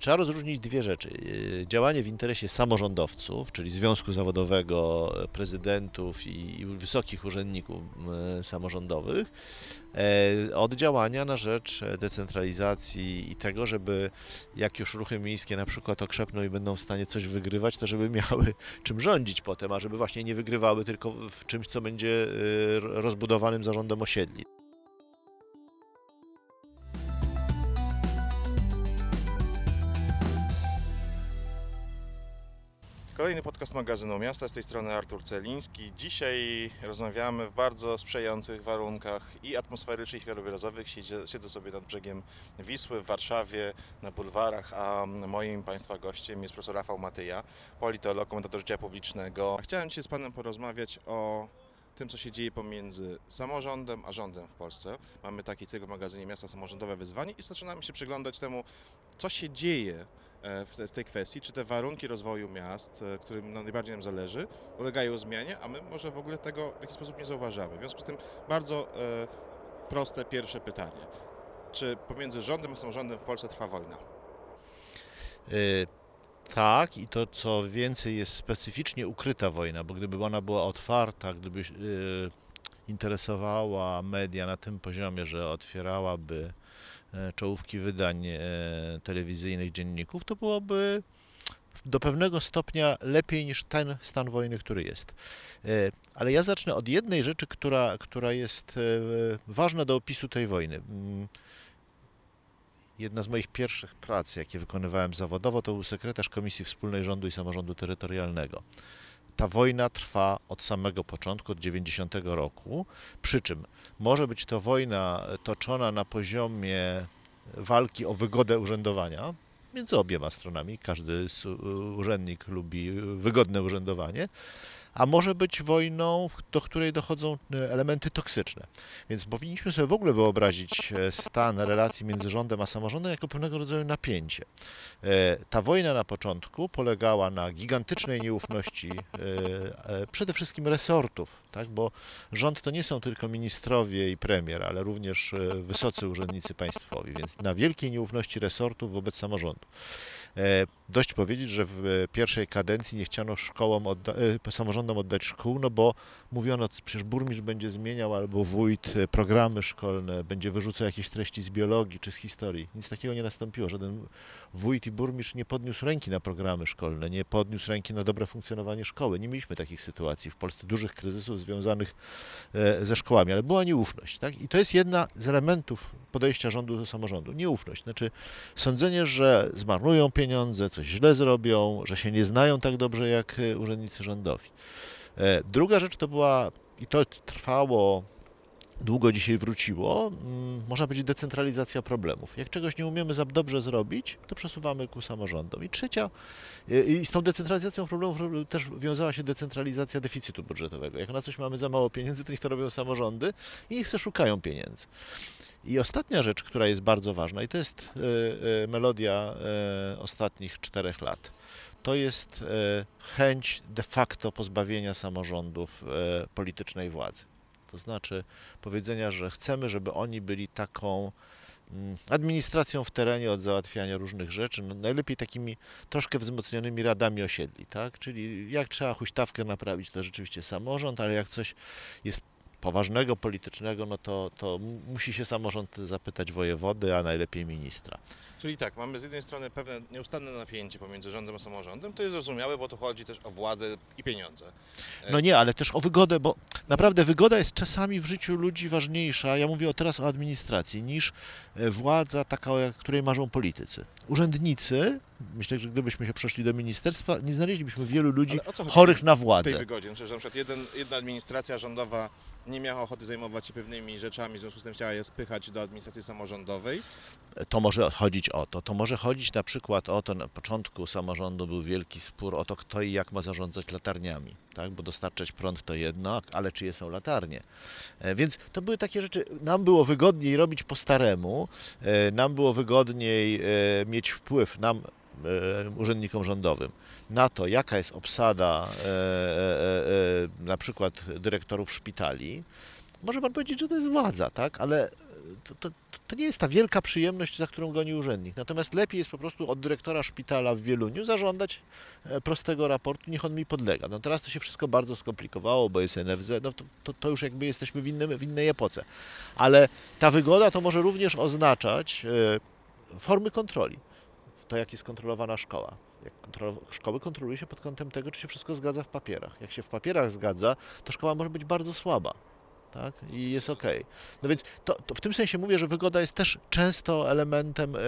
Trzeba rozróżnić dwie rzeczy. Yy, Działanie w interesie samorządowców, czyli związku zawodowego, prezydentów i wysokich urzędników yy, samorządowych, e, od działania na rzecz decentralizacji i tego, żeby jak już ruchy miejskie na przykład okrzepną i będą w stanie coś wygrywać, to żeby miały czym rządzić potem, a żeby właśnie nie wygrywały tylko w czymś, co będzie rozbudowanym zarządem osiedli. Kolejny podcast magazynu Miasta, z tej strony Artur Celiński. Dzisiaj rozmawiamy w bardzo sprzyjających warunkach i atmosferycznych, i krajobrazowych. Siedzę, siedzę sobie nad brzegiem Wisły w Warszawie, na bulwarach, a moim Państwa gościem jest profesor Rafał Matyja, politolog, komentator życia publicznego. Chciałem dzisiaj z Panem porozmawiać o tym, co się dzieje pomiędzy samorządem a rządem w Polsce. Mamy taki cykl w magazynie Miasta Samorządowe Wyzwanie i zaczynamy się przyglądać temu, co się dzieje w te- w tej kwestii, czy te warunki rozwoju miast, e, którym no, najbardziej nam zależy, ulegają zmianie, a my może w ogóle tego w jakiś sposób nie zauważamy. W związku z tym bardzo e, proste pierwsze pytanie. Czy pomiędzy rządem a samorządem w Polsce trwa wojna? Tak, i to co więcej jest specyficznie ukryta wojna, bo gdyby ona była otwarta, gdyby interesowała media na tym poziomie, że otwierałaby e, czołówki wydań e, telewizyjnych, dzienników, to byłoby do pewnego stopnia lepiej niż ten stan wojny, który jest. E, Ale ja zacznę od jednej rzeczy, która, która jest e, ważna do opisu tej wojny. Mm, Jedna z moich pierwszych prac, jakie wykonywałem zawodowo, to był sekretarz Komisji Wspólnej Rządu i Samorządu Terytorialnego. Ta wojna trwa od samego początku, od 90 roku, przy czym może być to wojna toczona na poziomie walki o wygodę urzędowania między obiema stronami. Każdy z- urzędnik lubi wygodne urzędowanie, a może być wojną, do której dochodzą e, elementy toksyczne. Więc powinniśmy sobie w ogóle wyobrazić e, stan relacji między rządem a samorządem jako pewnego rodzaju napięcie. E, Ta wojna na początku polegała na gigantycznej nieufności przede wszystkim resortów, tak? bo rząd to nie są tylko ministrowie i premier, ale również wysocy urzędnicy państwowi, więc na wielkiej nieufności resortów wobec samorządu. Dość powiedzieć, że w pierwszej kadencji nie chciano szkołom odda- samorządom oddać szkół, no bo mówiono, przecież burmistrz będzie zmieniał albo wójt e, programy szkolne, będzie wyrzucał jakieś treści z biologii czy z historii. Nic takiego nie nastąpiło. Żaden wójt i burmistrz nie podniósł ręki na programy szkolne, nie podniósł ręki na dobre funkcjonowanie szkoły. Nie mieliśmy takich sytuacji w Polsce, dużych kryzysów związanych e, ze szkołami, ale była nieufność. Tak? I to jest jedna z elementów podejścia rządu do samorządu. Nieufność. Znaczy sądzenie, że zmarnują pieniądze, coś źle zrobią, że się nie znają tak dobrze jak e, urzędnicy rządowi. E, Druga rzecz to była, i to trwało długo dzisiaj wróciło, mm, można powiedzieć decentralizacja problemów. Jak czegoś nie umiemy za dobrze zrobić, to przesuwamy ku samorządom. I trzecia, y, i z tą decentralizacją problemów ro- też wiązała się decentralizacja deficytu budżetowego. Jak na coś mamy za mało pieniędzy, to niech to robią samorządy i niech szukają pieniędzy. I ostatnia rzecz, która jest bardzo ważna, i to jest y, melodia ostatnich czterech lat, to jest y, chęć de facto pozbawienia samorządów y, politycznej władzy. To znaczy powiedzenia, że chcemy, żeby oni byli taką mm, administracją w terenie od załatwiania różnych rzeczy, no najlepiej takimi troszkę wzmocnionymi radami osiedli, tak? Czyli jak trzeba huśtawkę naprawić, to rzeczywiście samorząd, ale jak coś jest poważnego, politycznego, no to, to musi się samorząd zapytać wojewody, a najlepiej ministra. Czyli tak, mamy z jednej strony pewne nieustanne napięcie pomiędzy rządem a samorządem. To jest zrozumiałe, bo tu chodzi też o władzę i pieniądze. No nie, ale też o wygodę, bo naprawdę wygoda jest czasami w życiu ludzi ważniejsza, ja mówię teraz o administracji, niż władza taka, o której marzą politycy. Urzędnicy, myślę, że gdybyśmy się przeszli do ministerstwa, nie znaleźlibyśmy wielu ludzi chorych na w tej władzę. wygodzie? Że na przykład jeden, jedna administracja rządowa nie miała ochoty zajmować się pewnymi rzeczami, w związku z tym chciała je spychać do administracji samorządowej. To może chodzić o to. To może chodzić na przykład o to, na początku samorządu był wielki spór o to, kto i jak ma zarządzać latarniami, tak? bo dostarczać prąd to jedno, ale czyje są latarnie. E, Więc to były takie rzeczy, nam było wygodniej robić po staremu, e, nam było wygodniej e, mieć wpływ, nam, urzędnikom rządowym, na to, jaka jest obsada na przykład dyrektorów szpitali. Może pan powiedzieć, że to jest władza, tak? Ale to, to, to nie jest ta wielka przyjemność, za którą goni urzędnik. Natomiast lepiej jest po prostu od dyrektora szpitala w Wieluniu zażądać e, prostego raportu, niech on mi podlega. No teraz to się wszystko bardzo skomplikowało, bo jest NFZ, no to, to, to już jakby jesteśmy w, innym, w innej epoce. Ale ta wygoda to może również oznaczać e, formy kontroli. To, jak jest kontrolowana szkoła. Jak kontrol, szkoły kontroluje się pod kątem tego, czy się wszystko zgadza w papierach. Jak się w papierach zgadza, to szkoła może być bardzo słaba. Tak? I jest ok. No więc to, to w tym sensie mówię, że wygoda jest też często elementem. E,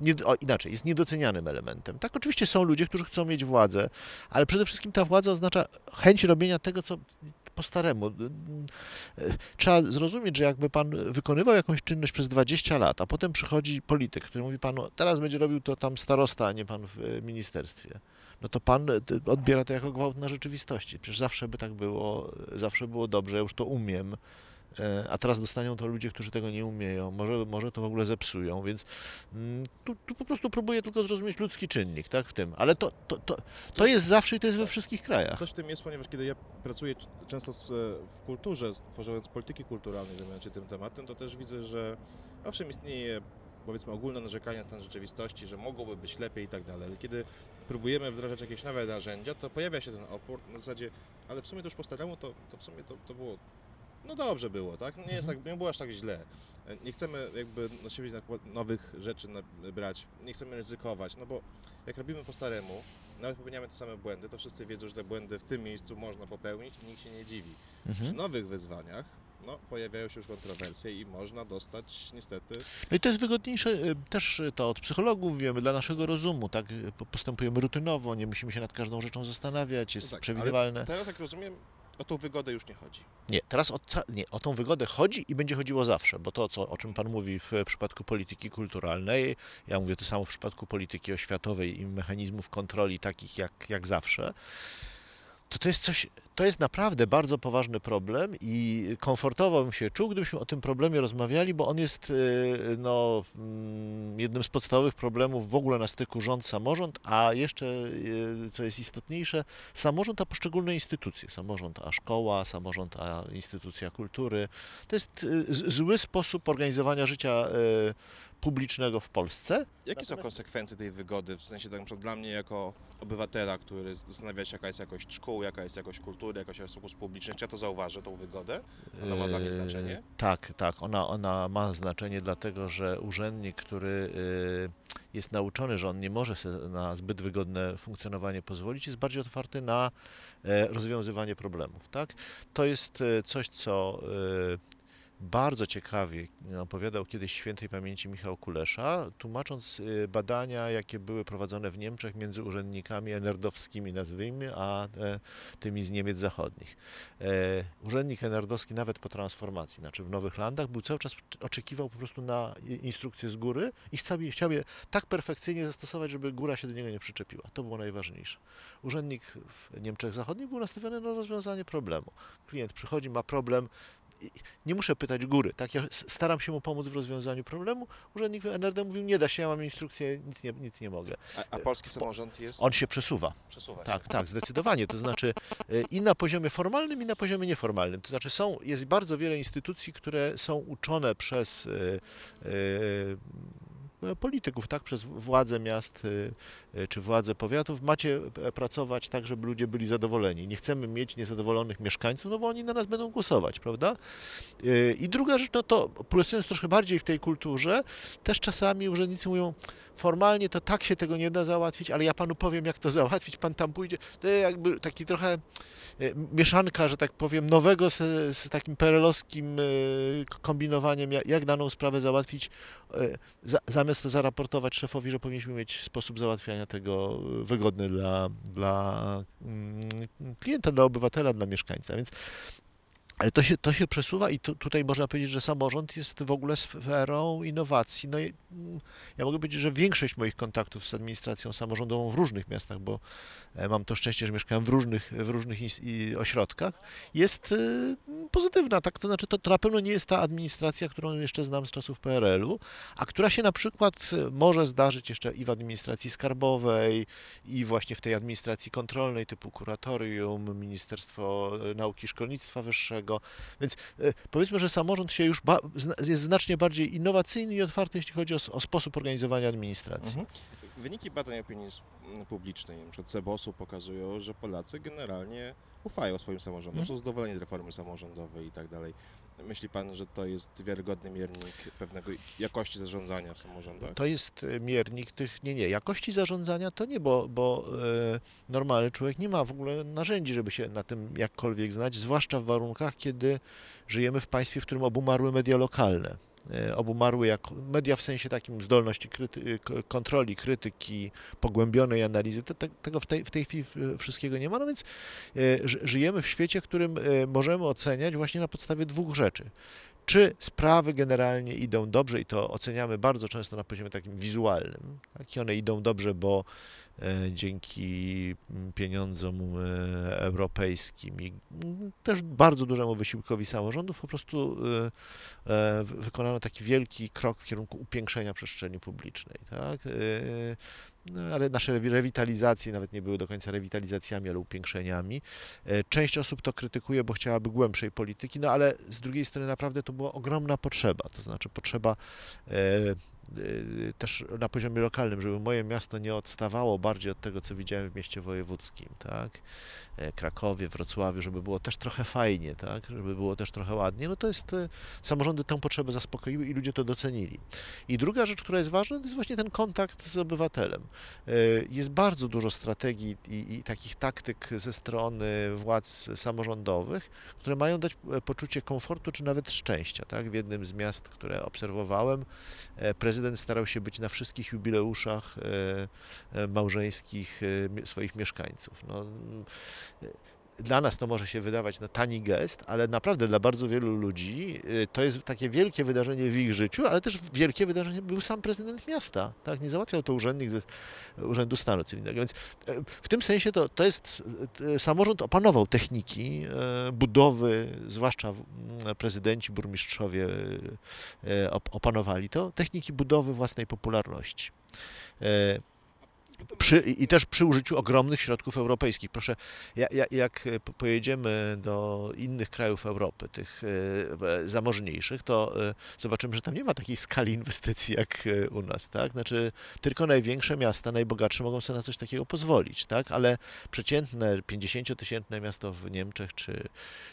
nie, o, inaczej, jest niedocenianym elementem. Tak, oczywiście są ludzie, którzy chcą mieć władzę, ale przede wszystkim ta władza oznacza chęć robienia tego, co po staremu. Trzeba zrozumieć, że jakby pan wykonywał jakąś czynność przez 20 lat, a potem przychodzi polityk, który mówi panu, teraz będzie robił to tam starosta, a nie pan w ministerstwie. No to pan odbiera to jako gwałt na rzeczywistości. Przecież zawsze by tak było, zawsze było dobrze, ja już to umiem a teraz dostaną to ludzie, którzy tego nie umieją, może, może to w ogóle zepsują, więc mm, tu, tu po prostu próbuję tylko zrozumieć ludzki czynnik, tak, w tym, ale to, to, to, to jest zawsze i to jest we wszystkich krajach. Coś w tym jest, ponieważ kiedy ja pracuję często w kulturze, tworząc polityki kulturalnej, zajmując się tym tematem, to też widzę, że owszem istnieje powiedzmy ogólne narzekanie na stan rzeczywistości, że mogłoby być lepiej i tak dalej, ale kiedy próbujemy wdrażać jakieś nowe narzędzia, to pojawia się ten opór na zasadzie, ale w sumie to już po staremu, to, to w sumie to, to było no dobrze było, tak? Nie, jest tak, nie było aż tak źle. Nie chcemy jakby na siebie nowych rzeczy brać, nie chcemy ryzykować, no bo jak robimy po staremu, nawet popełniamy te same błędy, to wszyscy wiedzą, że te błędy w tym miejscu można popełnić i nikt się nie dziwi. Mhm. Przy nowych wyzwaniach no, pojawiają się już kontrowersje i można dostać niestety. No i to jest wygodniejsze y, też to od psychologów wiemy, dla naszego rozumu, tak? Postępujemy rutynowo, nie musimy się nad każdą rzeczą zastanawiać, jest no tak, przewidywalne. teraz jak rozumiem, o tą wygodę już nie chodzi. Nie, teraz o, nie, o tą wygodę chodzi i będzie chodziło zawsze, bo to, co, o czym Pan mówi w przypadku polityki kulturalnej, ja mówię to samo w przypadku polityki oświatowej i mechanizmów kontroli takich jak, jak zawsze, to to jest coś, to jest naprawdę bardzo poważny problem i komfortowo bym się czuł, gdybyśmy o tym problemie rozmawiali, bo on jest y, no, mm, jednym z podstawowych problemów w ogóle na styku rząd-samorząd, a jeszcze, y, co jest istotniejsze, samorząd a poszczególne instytucje. Samorząd a szkoła, samorząd a instytucja kultury. To jest y, zły sposób organizowania życia publicznego w Polsce. Jakie Natomiast... są konsekwencje tej wygody? W sensie tak dla mnie jako obywatela, który zastanawia się jaka jest jakość szkół, jaka jest jakość kultury, jakość usług publicznych, czy ja to zauważę, tą wygodę? Ona ma dla mnie znaczenie? Yy, tak, tak, ona, ona ma znaczenie dlatego, że urzędnik, który yy, jest nauczony, że on nie może sobie na zbyt wygodne funkcjonowanie pozwolić, jest bardziej otwarty na e, rozwiązywanie problemów, tak? To jest e, coś, co e, bardzo ciekawie opowiadał kiedyś świętej pamięci Michał Kulesza, tłumacząc y, badania, jakie były prowadzone w Niemczech między urzędnikami enerdowskimi, nazwijmy, a e, tymi z Niemiec zachodnich. E, urzędnik enerdowski nawet po transformacji, znaczy w Nowych Landach, był cały czas oczekiwał po prostu na instrukcje z góry i chciał, chciał je tak perfekcyjnie zastosować, żeby góra się do niego nie przyczepiła. To było najważniejsze. Urzędnik w Niemczech Zachodnich był nastawiony na rozwiązanie problemu. Klient przychodzi, ma problem, nie muszę pytać góry, tak? Ja staram się mu pomóc w rozwiązaniu problemu. Urzędnik NRD mówił, nie da się, ja mam instrukcję, nic nie, nic nie mogę. A, a polski samorząd jest? On się przesuwa. Przesuwa tak, się. tak, zdecydowanie. To znaczy e, i na poziomie formalnym, i na poziomie nieformalnym. To znaczy są, jest bardzo wiele instytucji, które są uczone przez e, E, polityków, tak, przez władze miast e, czy władze powiatów, macie e, pracować tak, żeby ludzie byli zadowoleni. Nie chcemy mieć niezadowolonych mieszkańców, no bo oni na nas będą głosować, prawda? I druga rzecz, no to pracując troszkę bardziej w tej kulturze, też czasami urzędnicy mówią, formalnie to tak się tego nie da załatwić, ale ja panu powiem, jak to załatwić, pan tam pójdzie. To jakby taki trochę mieszanka, że tak powiem, nowego z, z takim perelowskim kombinowaniem, jak daną sprawę załatwić, zamiast zamiast zaraportować szefowi, że powinniśmy mieć sposób załatwiania tego wygodny dla, dla mm, klienta, dla obywatela, dla mieszkańca. Więc ale to się, to się przesuwa i tu, tutaj można powiedzieć, że samorząd jest w ogóle sferą innowacji. No i mm, ja mogę powiedzieć, że większość moich kontaktów z administracją samorządową w różnych miastach, bo e, mam to szczęście, że mieszkałem w różnych, w różnych ośrodkach, jest y, pozytywna. Tak? To znaczy, to, to na pewno nie jest ta administracja, którą jeszcze znam z czasów PRL-u, a która się na przykład y, może zdarzyć jeszcze i w administracji skarbowej, i właśnie w tej administracji kontrolnej typu kuratorium, Ministerstwo Nauki i Szkolnictwa Wyższego, Więc e, powiedzmy, że samorząd się już jest znacznie bardziej innowacyjny i otwarty, jeśli chodzi o, o sposób organizowania administracji. Mhm. Wyniki badań opinii publicznej, przykład Cebosu pokazują, że Polacy generalnie ufają swoim samorządom, Mhm. są zadowoleni z reformy samorządowej i tak dalej. Myśli Pan, że to jest wiarygodny miernik pewnego jakości zarządzania w samorządach? To jest e, miernik tych, nie, nie, jakości zarządzania to nie, bo, bo e, normalny człowiek nie ma w ogóle narzędzi, żeby się na tym jakkolwiek znać, zwłaszcza w warunkach, kiedy żyjemy w państwie, w którym obumarły media lokalne. E, Obumarły jak media w sensie takim zdolności kryty, kontroli, krytyki, pogłębionej analizy. Te, te, tego w tej, w tej chwili wszystkiego nie ma, no więc e, ży- żyjemy w świecie, którym e, możemy oceniać właśnie na podstawie dwóch rzeczy czy sprawy generalnie idą dobrze i to oceniamy bardzo często na poziomie takim wizualnym. Tak? I one idą dobrze, bo e, dzięki mm, pieniądzom e, europejskim i mm, też bardzo dużemu wysiłkowi samorządów po prostu e, wy- wykonano taki wielki krok w kierunku upiększenia przestrzeni publicznej. Tak? Ale nasze rewi- rewitalizacje nawet nie były do końca rewitalizacjami, ale upiększeniami. E, Część osób to krytykuje, bo chciałaby głębszej polityki, no ale z drugiej strony naprawdę to była ogromna potrzeba, to znaczy potrzeba e, też na poziomie lokalnym, żeby moje miasto nie odstawało bardziej od tego, co widziałem w mieście wojewódzkim, tak? E, Krakowie, Wrocławiu, żeby było też trochę fajnie, tak? Żeby było też trochę ładnie, no to jest, e, samorządy tę potrzebę zaspokoiły i ludzie to docenili. I druga rzecz, która jest ważna, to jest właśnie ten kontakt z obywatelem. E, Jest bardzo dużo strategii i, i takich taktyk ze strony władz samorządowych, które mają dać e, poczucie komfortu czy nawet szczęścia. Tak? W jednym z miast, które obserwowałem, e, prezydent starał się być na wszystkich jubileuszach e, e, małżeńskich e, swoich mieszkańców. No, dla nas to może się wydawać na tani gest, ale naprawdę dla bardzo wielu ludzi e, to jest takie wielkie wydarzenie w ich życiu, ale też wielkie wydarzenie był sam prezydent miasta. Tak? Nie załatwiał to urzędnik ze Urzędu Stanu Cywilnego. Więc e, w tym sensie to, to jest, e, samorząd opanował techniki budowy, zwłaszcza w- m, prezydenci, burmistrzowie op- opanowali to, techniki budowy własnej popularności. Przy, I też przy użyciu ogromnych środków europejskich. Proszę, ja- ja- jak e, po- pojedziemy do innych krajów Europy, tych e, zamożniejszych, to e, zobaczymy, że tam nie ma takiej skali inwestycji jak u nas, tak? Znaczy, tylko największe miasta, najbogatsze mogą sobie na coś takiego pozwolić, tak? Ale przeciętne 50-tysięczne miasto w Niemczech czy,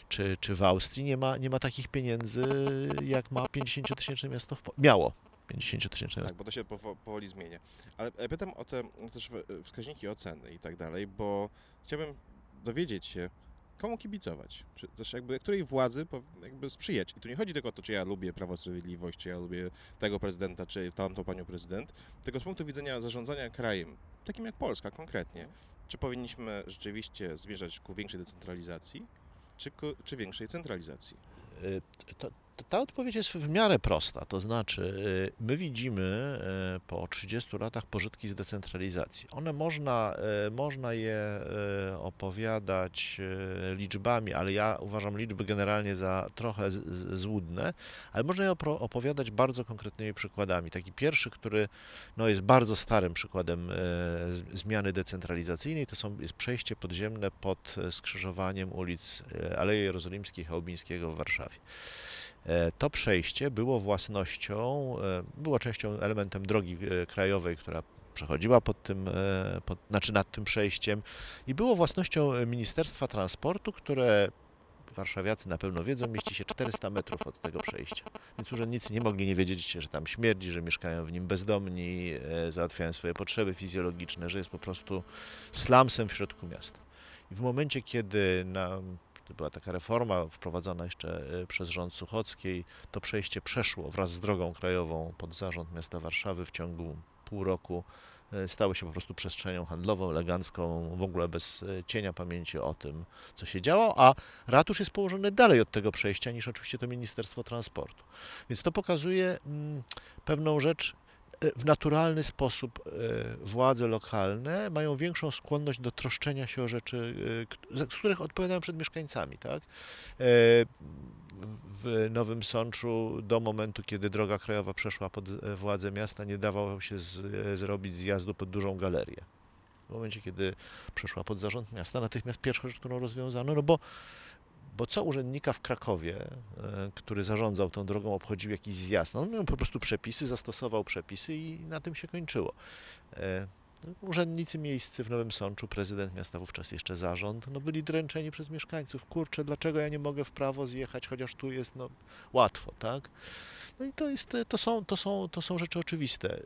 czy, czy w Austrii nie ma, nie ma takich pieniędzy, jak ma 50-tysięczne miasto w, miało 50-tysięczne miasto. Tak, bo to się powo- powoli zmienia. Ale e, pytam o te też w- wskaźniki oceny i tak dalej, bo chciałbym dowiedzieć się, komu kibicować, czy też jakby której władzy jakby sprzyjać. I tu nie chodzi tylko o to, czy ja lubię Prawo Sprawiedliwość, czy ja lubię tego prezydenta, czy tamtą panią prezydent, tylko z punktu widzenia zarządzania krajem, takim jak Polska konkretnie, czy powinniśmy rzeczywiście zmierzać ku większej decentralizacji, czy, ku, czy większej centralizacji? Y, to, ta odpowiedź jest w miarę prosta. To znaczy, y, my widzimy y, po 30 latach pożytki z decentralizacji. One można, y, można je opowiadać liczbami, ale ja uważam liczby generalnie za trochę złudne, ale można je opowiadać bardzo konkretnymi przykładami. Taki pierwszy, który no, jest bardzo starym przykładem zmiany decentralizacyjnej, to są, jest przejście podziemne pod skrzyżowaniem ulic Aleje Jerozolimskiej Chałubińskiego w Warszawie. E, To przejście było własnością, e, było częścią, elementem drogi e, krajowej, która przechodziła pod tym, pod, znaczy nad tym przejściem i było własnością Ministerstwa Transportu, które warszawiacy na pewno wiedzą, mieści się 400 metrów od tego przejścia. Więc urzędnicy nie mogli nie wiedzieć, że tam śmierdzi, że mieszkają w nim bezdomni, załatwiają swoje potrzeby fizjologiczne, że jest po prostu slumsem w środku miasta. I w momencie, kiedy na, była taka reforma wprowadzona jeszcze e, przez rząd Suchockiej, to przejście przeszło wraz z drogą krajową pod zarząd miasta Warszawy w ciągu pół roku. e, Stało się po prostu przestrzenią handlową, elegancką, w ogóle bez e, cienia pamięci o tym, co się działo, a ratusz jest położony dalej od tego przejścia niż oczywiście to Ministerstwo Transportu. Więc to pokazuje mm, pewną rzecz, w naturalny sposób e, władze lokalne mają większą skłonność do troszczenia się o rzeczy, e, z których odpowiadają przed mieszkańcami, tak? E, W Nowym Sączu do momentu, kiedy droga krajowa przeszła pod władzę miasta, nie dawało się z, zrobić zjazdu pod dużą galerię. W momencie, kiedy przeszła pod zarząd miasta, natychmiast pierwsza rzecz, którą rozwiązano, no bo Bo co urzędnika w Krakowie, e, który zarządzał tą drogą, obchodził jakiś zjazd? No, on miał po prostu przepisy, zastosował przepisy i na tym się kończyło. E, Urzędnicy miejscy w Nowym Sączu, prezydent miasta, wówczas jeszcze zarząd, no byli dręczeni przez mieszkańców. Kurczę, dlaczego ja nie mogę w prawo zjechać, chociaż tu jest no, łatwo, tak? No i to, jest, to, są, to, są, to są rzeczy oczywiste.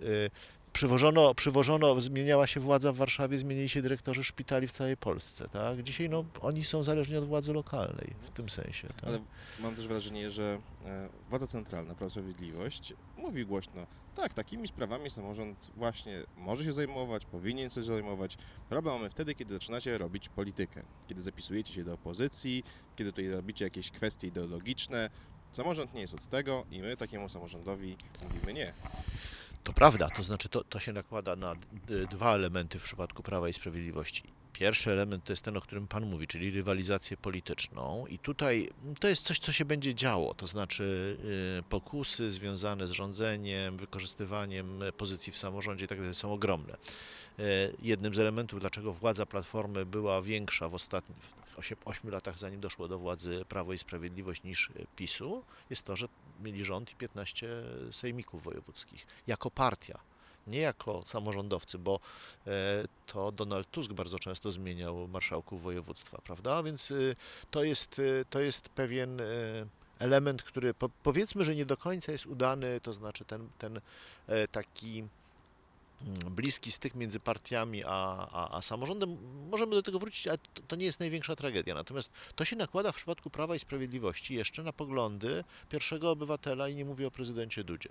Przywożono, przywożono, zmieniała się władza w Warszawie, zmienili się dyrektorzy szpitali w całej Polsce, tak? Dzisiaj no, oni są zależni od władzy lokalnej w tym sensie, tak? Ale mam też wrażenie, że e, władza centralna, Prawo i Sprawiedliwość mówi głośno, tak, takimi sprawami samorząd właśnie może się zajmować, powinien się zajmować. Problem mamy wtedy, kiedy zaczynacie robić politykę, kiedy zapisujecie się do opozycji, kiedy tutaj robicie jakieś kwestie ideologiczne. Samorząd nie jest od tego i my takiemu samorządowi mówimy nie. To prawda, to znaczy to, to się nakłada na dwa elementy w przypadku Prawa i Sprawiedliwości. Pierwszy element to jest ten, o którym Pan mówi, czyli rywalizację polityczną. I tutaj mm, to jest coś, co się będzie działo, to znaczy y, pokusy związane z rządzeniem, wykorzystywaniem e, pozycji w samorządzie i tak dalej są ogromne. E, Jednym z elementów, dlaczego władza Platformy była większa w ostatnich 8, latach, zanim doszło do władzy Prawo i Sprawiedliwość niż PiSu, jest to, że mieli rząd i 15 sejmików wojewódzkich jako partia, nie jako samorządowcy, bo e, to Donald Tusk bardzo często zmieniał marszałków województwa, prawda? Więc y, to jest, y, to jest pewien e, element, który po, powiedzmy, że nie do końca jest udany, to znaczy ten, ten e, taki bliski styk między partiami a, a, a samorządem. Możemy do tego wrócić, ale to, to nie jest największa tragedia. Natomiast to się nakłada w przypadku Prawa i Sprawiedliwości jeszcze na poglądy pierwszego obywatela i nie mówię o prezydencie Dudzie,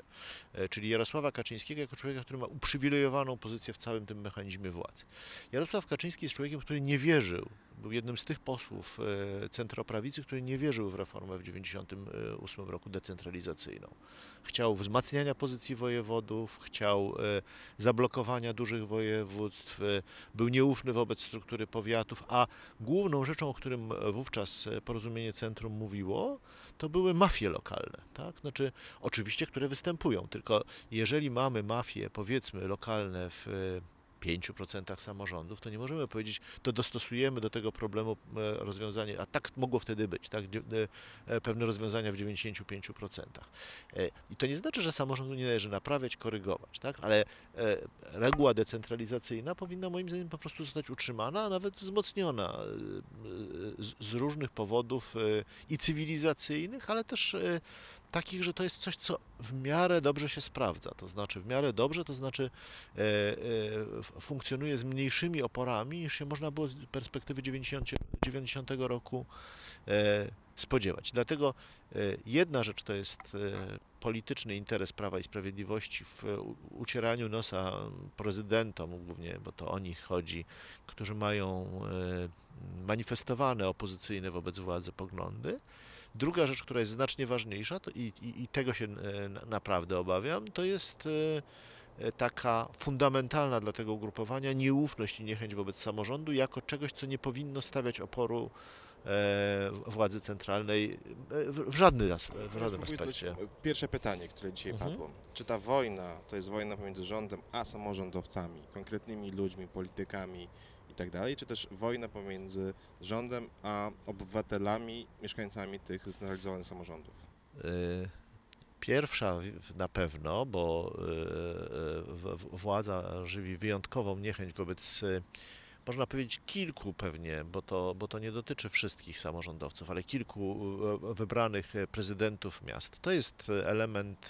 e, czyli Jarosława Kaczyńskiego jako człowieka, który ma uprzywilejowaną pozycję w całym tym mechanizmie władzy. Jarosław Kaczyński jest człowiekiem, który nie wierzył, był jednym z tych posłów e, centroprawicy, który nie wierzył w reformę w 1998 roku decentralizacyjną. Chciał wzmacniania pozycji wojewodów, chciał e, zablokowania dużych województw, e, był nieufny wobec struktury powiatów, a główną rzeczą, o którym wówczas porozumienie centrum mówiło, to były mafie lokalne, tak? Znaczy, oczywiście, które występują, tylko jeżeli mamy mafie, powiedzmy, lokalne w e, 5% samorządów, to nie możemy powiedzieć, to dostosujemy do tego problemu e, rozwiązanie, a tak mogło wtedy być, tak? E, e, pewne rozwiązania w 95%. E, I to nie znaczy, że samorządu nie należy naprawiać, korygować, tak? ale reguła decentralizacyjna powinna moim zdaniem po prostu zostać utrzymana, a nawet wzmocniona z- różnych powodów i cywilizacyjnych, ale też takich, że to jest coś, co w miarę dobrze się sprawdza. To znaczy, w miarę dobrze, to znaczy e, e, funkcjonuje z mniejszymi oporami, niż się można było z perspektywy 90, 90 roku e, spodziewać. Dlatego e, jedna rzecz to jest e, polityczny interes Prawa i Sprawiedliwości w ucieraniu nosa prezydentom, głównie, bo to o nich chodzi, którzy mają e, manifestowane opozycyjne wobec władzy poglądy. Druga rzecz, która jest znacznie ważniejsza to i, i, i tego się e, na- naprawdę obawiam, to jest e, e, taka fundamentalna dla tego ugrupowania nieufność i niechęć wobec samorządu jako czegoś, co nie powinno stawiać oporu władzy centralnej w, as- w żadnym aspekcie. Pierwsze pytanie, które dzisiaj Mhm. padło. Czy ta wojna to jest wojna pomiędzy rządem a samorządowcami, konkretnymi ludźmi, politykami i tak dalej, czy też wojna pomiędzy rządem a obywatelami, mieszkańcami tych zdecentralizowanych samorządów? Y, Pierwsza na pewno, bo y, y, władza żywi wyjątkową niechęć wobec, można powiedzieć, kilku pewnie, bo to, bo to nie dotyczy wszystkich samorządowców, ale kilku wybranych prezydentów miast. To jest element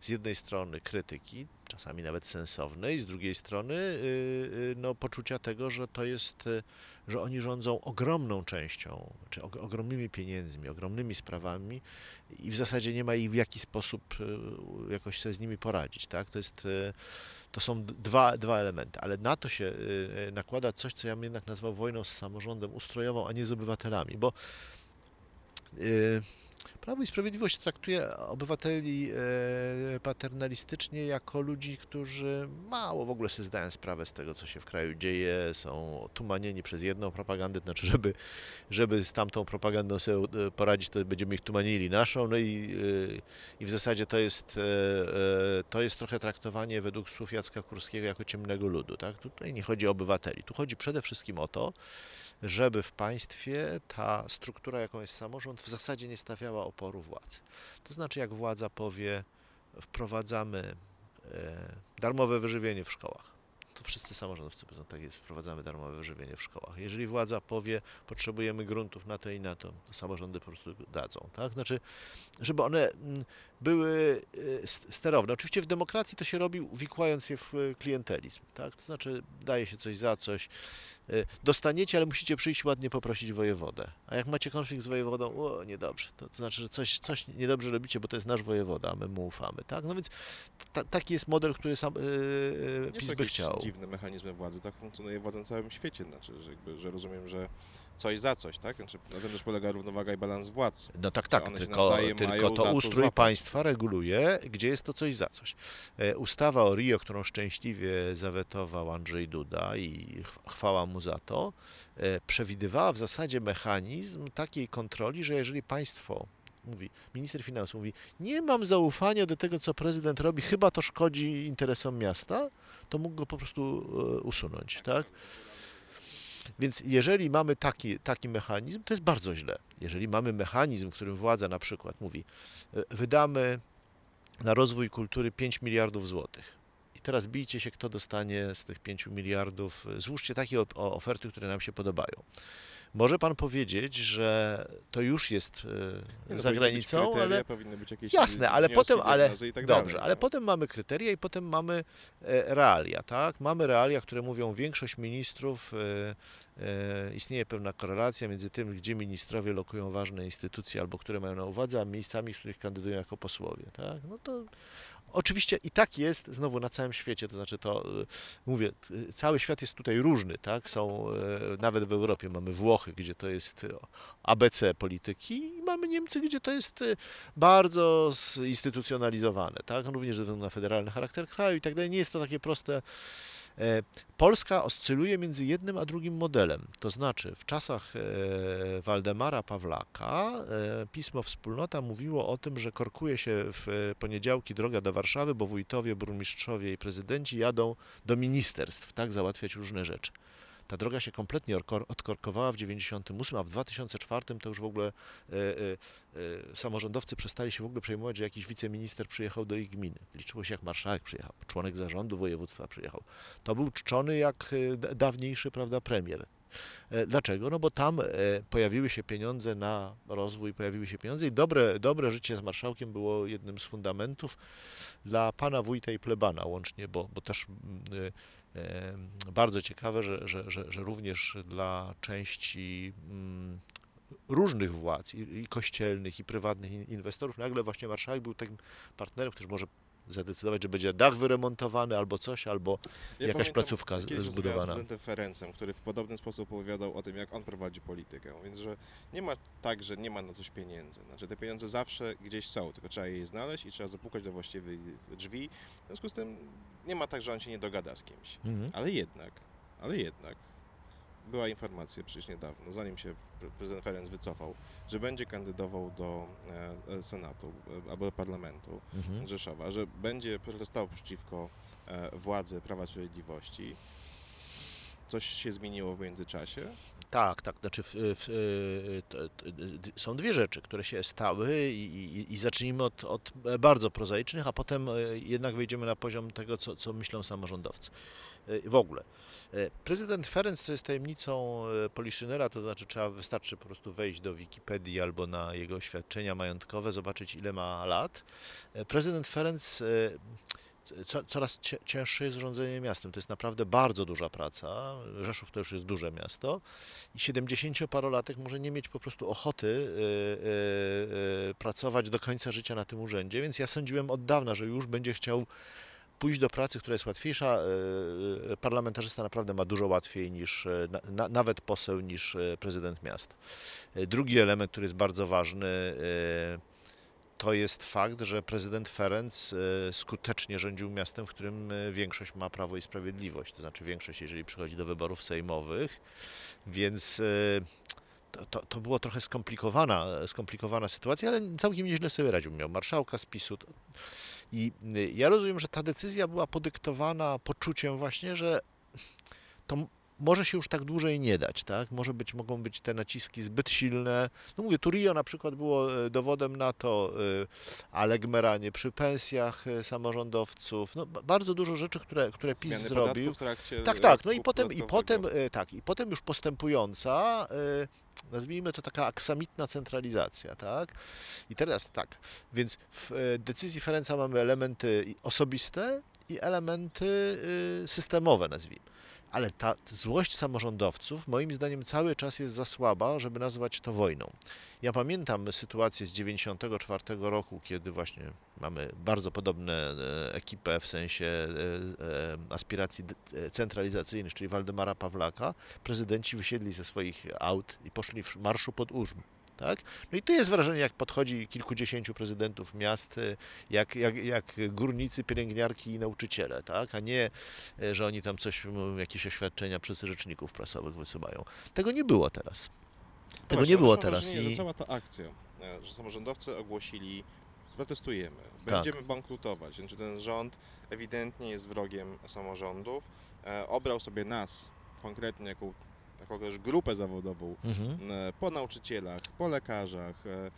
z jednej strony krytyki, czasami nawet sensownej, z drugiej strony y, y, no, poczucia tego, że to jest, y, że oni rządzą ogromną częścią, czy og- ogromnymi pieniędzmi, ogromnymi sprawami i w zasadzie nie ma ich w jaki sposób jakoś sobie z nimi poradzić, tak? To jest, to są dwa, dwa elementy, ale na to się nakłada coś, co ja bym jednak nazwał wojną z samorządem ustrojową, a nie z obywatelami, bo Prawo i Sprawiedliwość traktuje obywateli e, paternalistycznie jako ludzi, którzy mało w ogóle sobie zdają sprawę z tego, co się w kraju dzieje, są otumanieni przez jedną propagandę, to znaczy, żeby żeby z tamtą propagandą sobie e, poradzić, to będziemy ich tumanili naszą, no i, e, i w zasadzie to jest, to jest trochę traktowanie według słów Jacka Kurskiego jako ciemnego ludu, tak? Tutaj nie chodzi o obywateli, tu chodzi przede wszystkim o to, żeby w państwie ta struktura, jaką jest samorząd, w zasadzie nie stawiała oporu władzy. To znaczy, jak władza powie, wprowadzamy e, darmowe wyżywienie w szkołach, to wszyscy samorządowcy powiedzą, tak jest, wprowadzamy darmowe wyżywienie w szkołach. Jeżeli władza powie, potrzebujemy gruntów na to i na to, to samorządy po prostu dadzą, tak? Znaczy, żeby one mm, były e, sterowne. Oczywiście w demokracji to się robi uwikłając je w e, klientelizm, tak? To znaczy daje się coś za coś, e, dostaniecie, ale musicie przyjść ładnie poprosić wojewodę. A jak macie konflikt z wojewodą, o, niedobrze, to, to znaczy, że coś, coś niedobrze robicie, bo to jest nasz wojewoda, a my mu ufamy, tak? No więc ta, taki jest model, który sam Nie PiS by chciał. dziwne mechanizmy władzy, tak funkcjonuje władza na całym świecie, znaczy, że, jakby, że rozumiem, że coś za coś, tak? Znaczy, na tym też polega równowaga i balans władz. No tak, tak, tylko, tylko to ustrój państwa reguluje, gdzie jest to coś za coś. E, Ustawa o RIO, którą szczęśliwie zawetował Andrzej Duda i ch- chwała mu za to, e, przewidywała w zasadzie mechanizm takiej kontroli, że jeżeli państwo mówi, minister finansów mówi, nie mam zaufania do tego, co prezydent robi, chyba to szkodzi interesom miasta, to mógł go po prostu e, usunąć, tak? Więc jeżeli mamy taki, taki mechanizm, to jest bardzo źle. Jeżeli mamy mechanizm, w którym władza na przykład mówi, e, wydamy na rozwój kultury 5 miliardów złotych. I teraz bijcie się, kto dostanie z tych 5 miliardów. Złóżcie takie oferty, które nam się podobają. Może pan powiedzieć, że to już jest e, Nie, no, za powinny być granicą, kryteria, ale powinny być jakieś Jasne, ale potem, ale tak dobrze, dalej, ale no. potem mamy kryteria i potem mamy e, realia, tak? Mamy realia, które mówią, większość ministrów, e, istnieje pewna korelacja między tym, gdzie ministrowie lokują ważne instytucje albo które mają na uwadze, a miejscami, w których kandydują jako posłowie, tak? No to oczywiście i tak jest znowu na całym świecie, to znaczy to, e, mówię, t- cały świat jest tutaj różny, tak? Są, e, nawet w Europie mamy Włochy, gdzie to jest ABC polityki i mamy Niemcy, gdzie to jest bardzo zinstytucjonalizowane, tak? Również ze względu na federalny charakter kraju i tak dalej. Nie jest to takie proste. E, Polska oscyluje między jednym a drugim modelem. To znaczy, w czasach e, Waldemara Pawlaka e, pismo Wspólnota mówiło o tym, że korkuje się w poniedziałki droga do Warszawy, bo wójtowie, burmistrzowie i prezydenci jadą do ministerstw, tak, załatwiać różne rzeczy. Ta droga się kompletnie odkorkowała w 98, a w 2004 to już w ogóle e, e, e, samorządowcy przestali się w ogóle przejmować, że jakiś wiceminister przyjechał do ich gminy. Liczyło się jak marszałek przyjechał, członek zarządu województwa przyjechał. To był czczony jak dawniejszy, prawda, premier. Dlaczego? No bo tam pojawiły się pieniądze na rozwój, pojawiły się pieniądze i dobre, dobre życie z marszałkiem było jednym z fundamentów dla pana wójta i plebana łącznie, bo, bo też bardzo ciekawe, że, że, że, że również dla części mm, różnych władz, i, kościelnych, i prywatnych in- inwestorów, nagle właśnie marszałek był takim partnerem, który może zadecydować, że będzie dach wyremontowany albo coś, albo Ja jakaś pamiętam, placówka z- zbudowana. z prezydentem Ferencem, który w podobny sposób opowiadał o tym, jak on prowadzi politykę. Więc, że nie ma tak, że nie ma na coś pieniędzy. Znaczy, te pieniądze zawsze gdzieś są, tylko trzeba je znaleźć i trzeba zapukać do właściwych drzwi. W związku z tym nie ma tak, że on się nie dogada z kimś. Mhm. Ale jednak, ale jednak była informacja przecież niedawno, zanim się pre- prezydent Ferenc wycofał, że będzie kandydował do e, e, Senatu e, albo do parlamentu Mhm. Rzeszowa, że będzie protestował przeciwko władzy Prawa Sprawiedliwości. Coś się zmieniło w międzyczasie? Tak, tak. Znaczy, w, w, to- to- są dwie rzeczy, które się stały i, i, i zacznijmy od, od bardzo prozaicznych, a potem y, jednak wejdziemy na poziom tego, co, co myślą samorządowcy. Y, W ogóle. Y, Prezydent Ferenc to jest tajemnicą Poliszynela, to znaczy trzeba, wystarczy po prostu wejść do Wikipedii albo na jego oświadczenia majątkowe, zobaczyć ile ma lat. Prezydent Ferenc co, coraz cięższe jest rządzenie miastem. To jest naprawdę bardzo duża praca. Rzeszów to już jest duże miasto i 70-parolatek może nie mieć po prostu ochoty y, y, y, pracować do końca życia na tym urzędzie, więc ja sądziłem od dawna, że już będzie chciał pójść do pracy, która jest łatwiejsza. Parlamentarzysta naprawdę ma dużo łatwiej niż, na, na, nawet poseł, niż prezydent miasta. Drugi element, który jest bardzo ważny, to jest fakt, że prezydent Ferenc e, skutecznie rządził miastem, w którym e, większość ma Prawo i Sprawiedliwość, to znaczy większość, jeżeli przychodzi do wyborów sejmowych, więc e, to, to, to było trochę skomplikowana, skomplikowana sytuacja, ale całkiem nieźle sobie radził. Miał marszałka z PiSu. I ja rozumiem, że ta decyzja była podyktowana poczuciem właśnie, że to może się już tak dłużej nie dać, tak? Może być, mogą być te naciski zbyt silne. No mówię, Turio na przykład było e, dowodem na to, e, ale gmeranie przy pensjach e, samorządowców, no ba- bardzo dużo rzeczy, które, które PiS Zmiany zrobił. w trakcie Tak, tak. No i potem, i potem, tak, i potem już postępująca, nazwijmy to taka aksamitna centralizacja, tak? I teraz tak, więc w decyzji Ferenca mamy elementy osobiste i elementy systemowe, nazwijmy. Ale ta złość samorządowców, moim zdaniem, cały czas jest za słaba, żeby nazwać to wojną. Ja pamiętam sytuację z 94 roku, kiedy właśnie mamy bardzo podobne e, ekipę w sensie e, e, aspiracji centralizacyjnych, czyli Waldemara Pawlaka. Prezydenci wysiedli ze swoich aut i poszli w marszu pod Urzm. Tak? No i to jest wrażenie, jak podchodzi kilkudziesięciu prezydentów miast, e, jak, jak, jak górnicy, pielęgniarki i nauczyciele, tak? a nie, e, że oni tam coś, jakieś oświadczenia przez rzeczników prasowych wysyłają. Tego nie było teraz. No Tego właśnie, nie było teraz. Wrażenie, I... że cała ta akcja, e, że samorządowcy ogłosili, protestujemy, Tak. będziemy bankrutować. Znaczy ten rząd ewidentnie jest wrogiem samorządów. E, obrał sobie nas konkretnie jako też grupę zawodową Mhm. e, po nauczycielach, po lekarzach, e,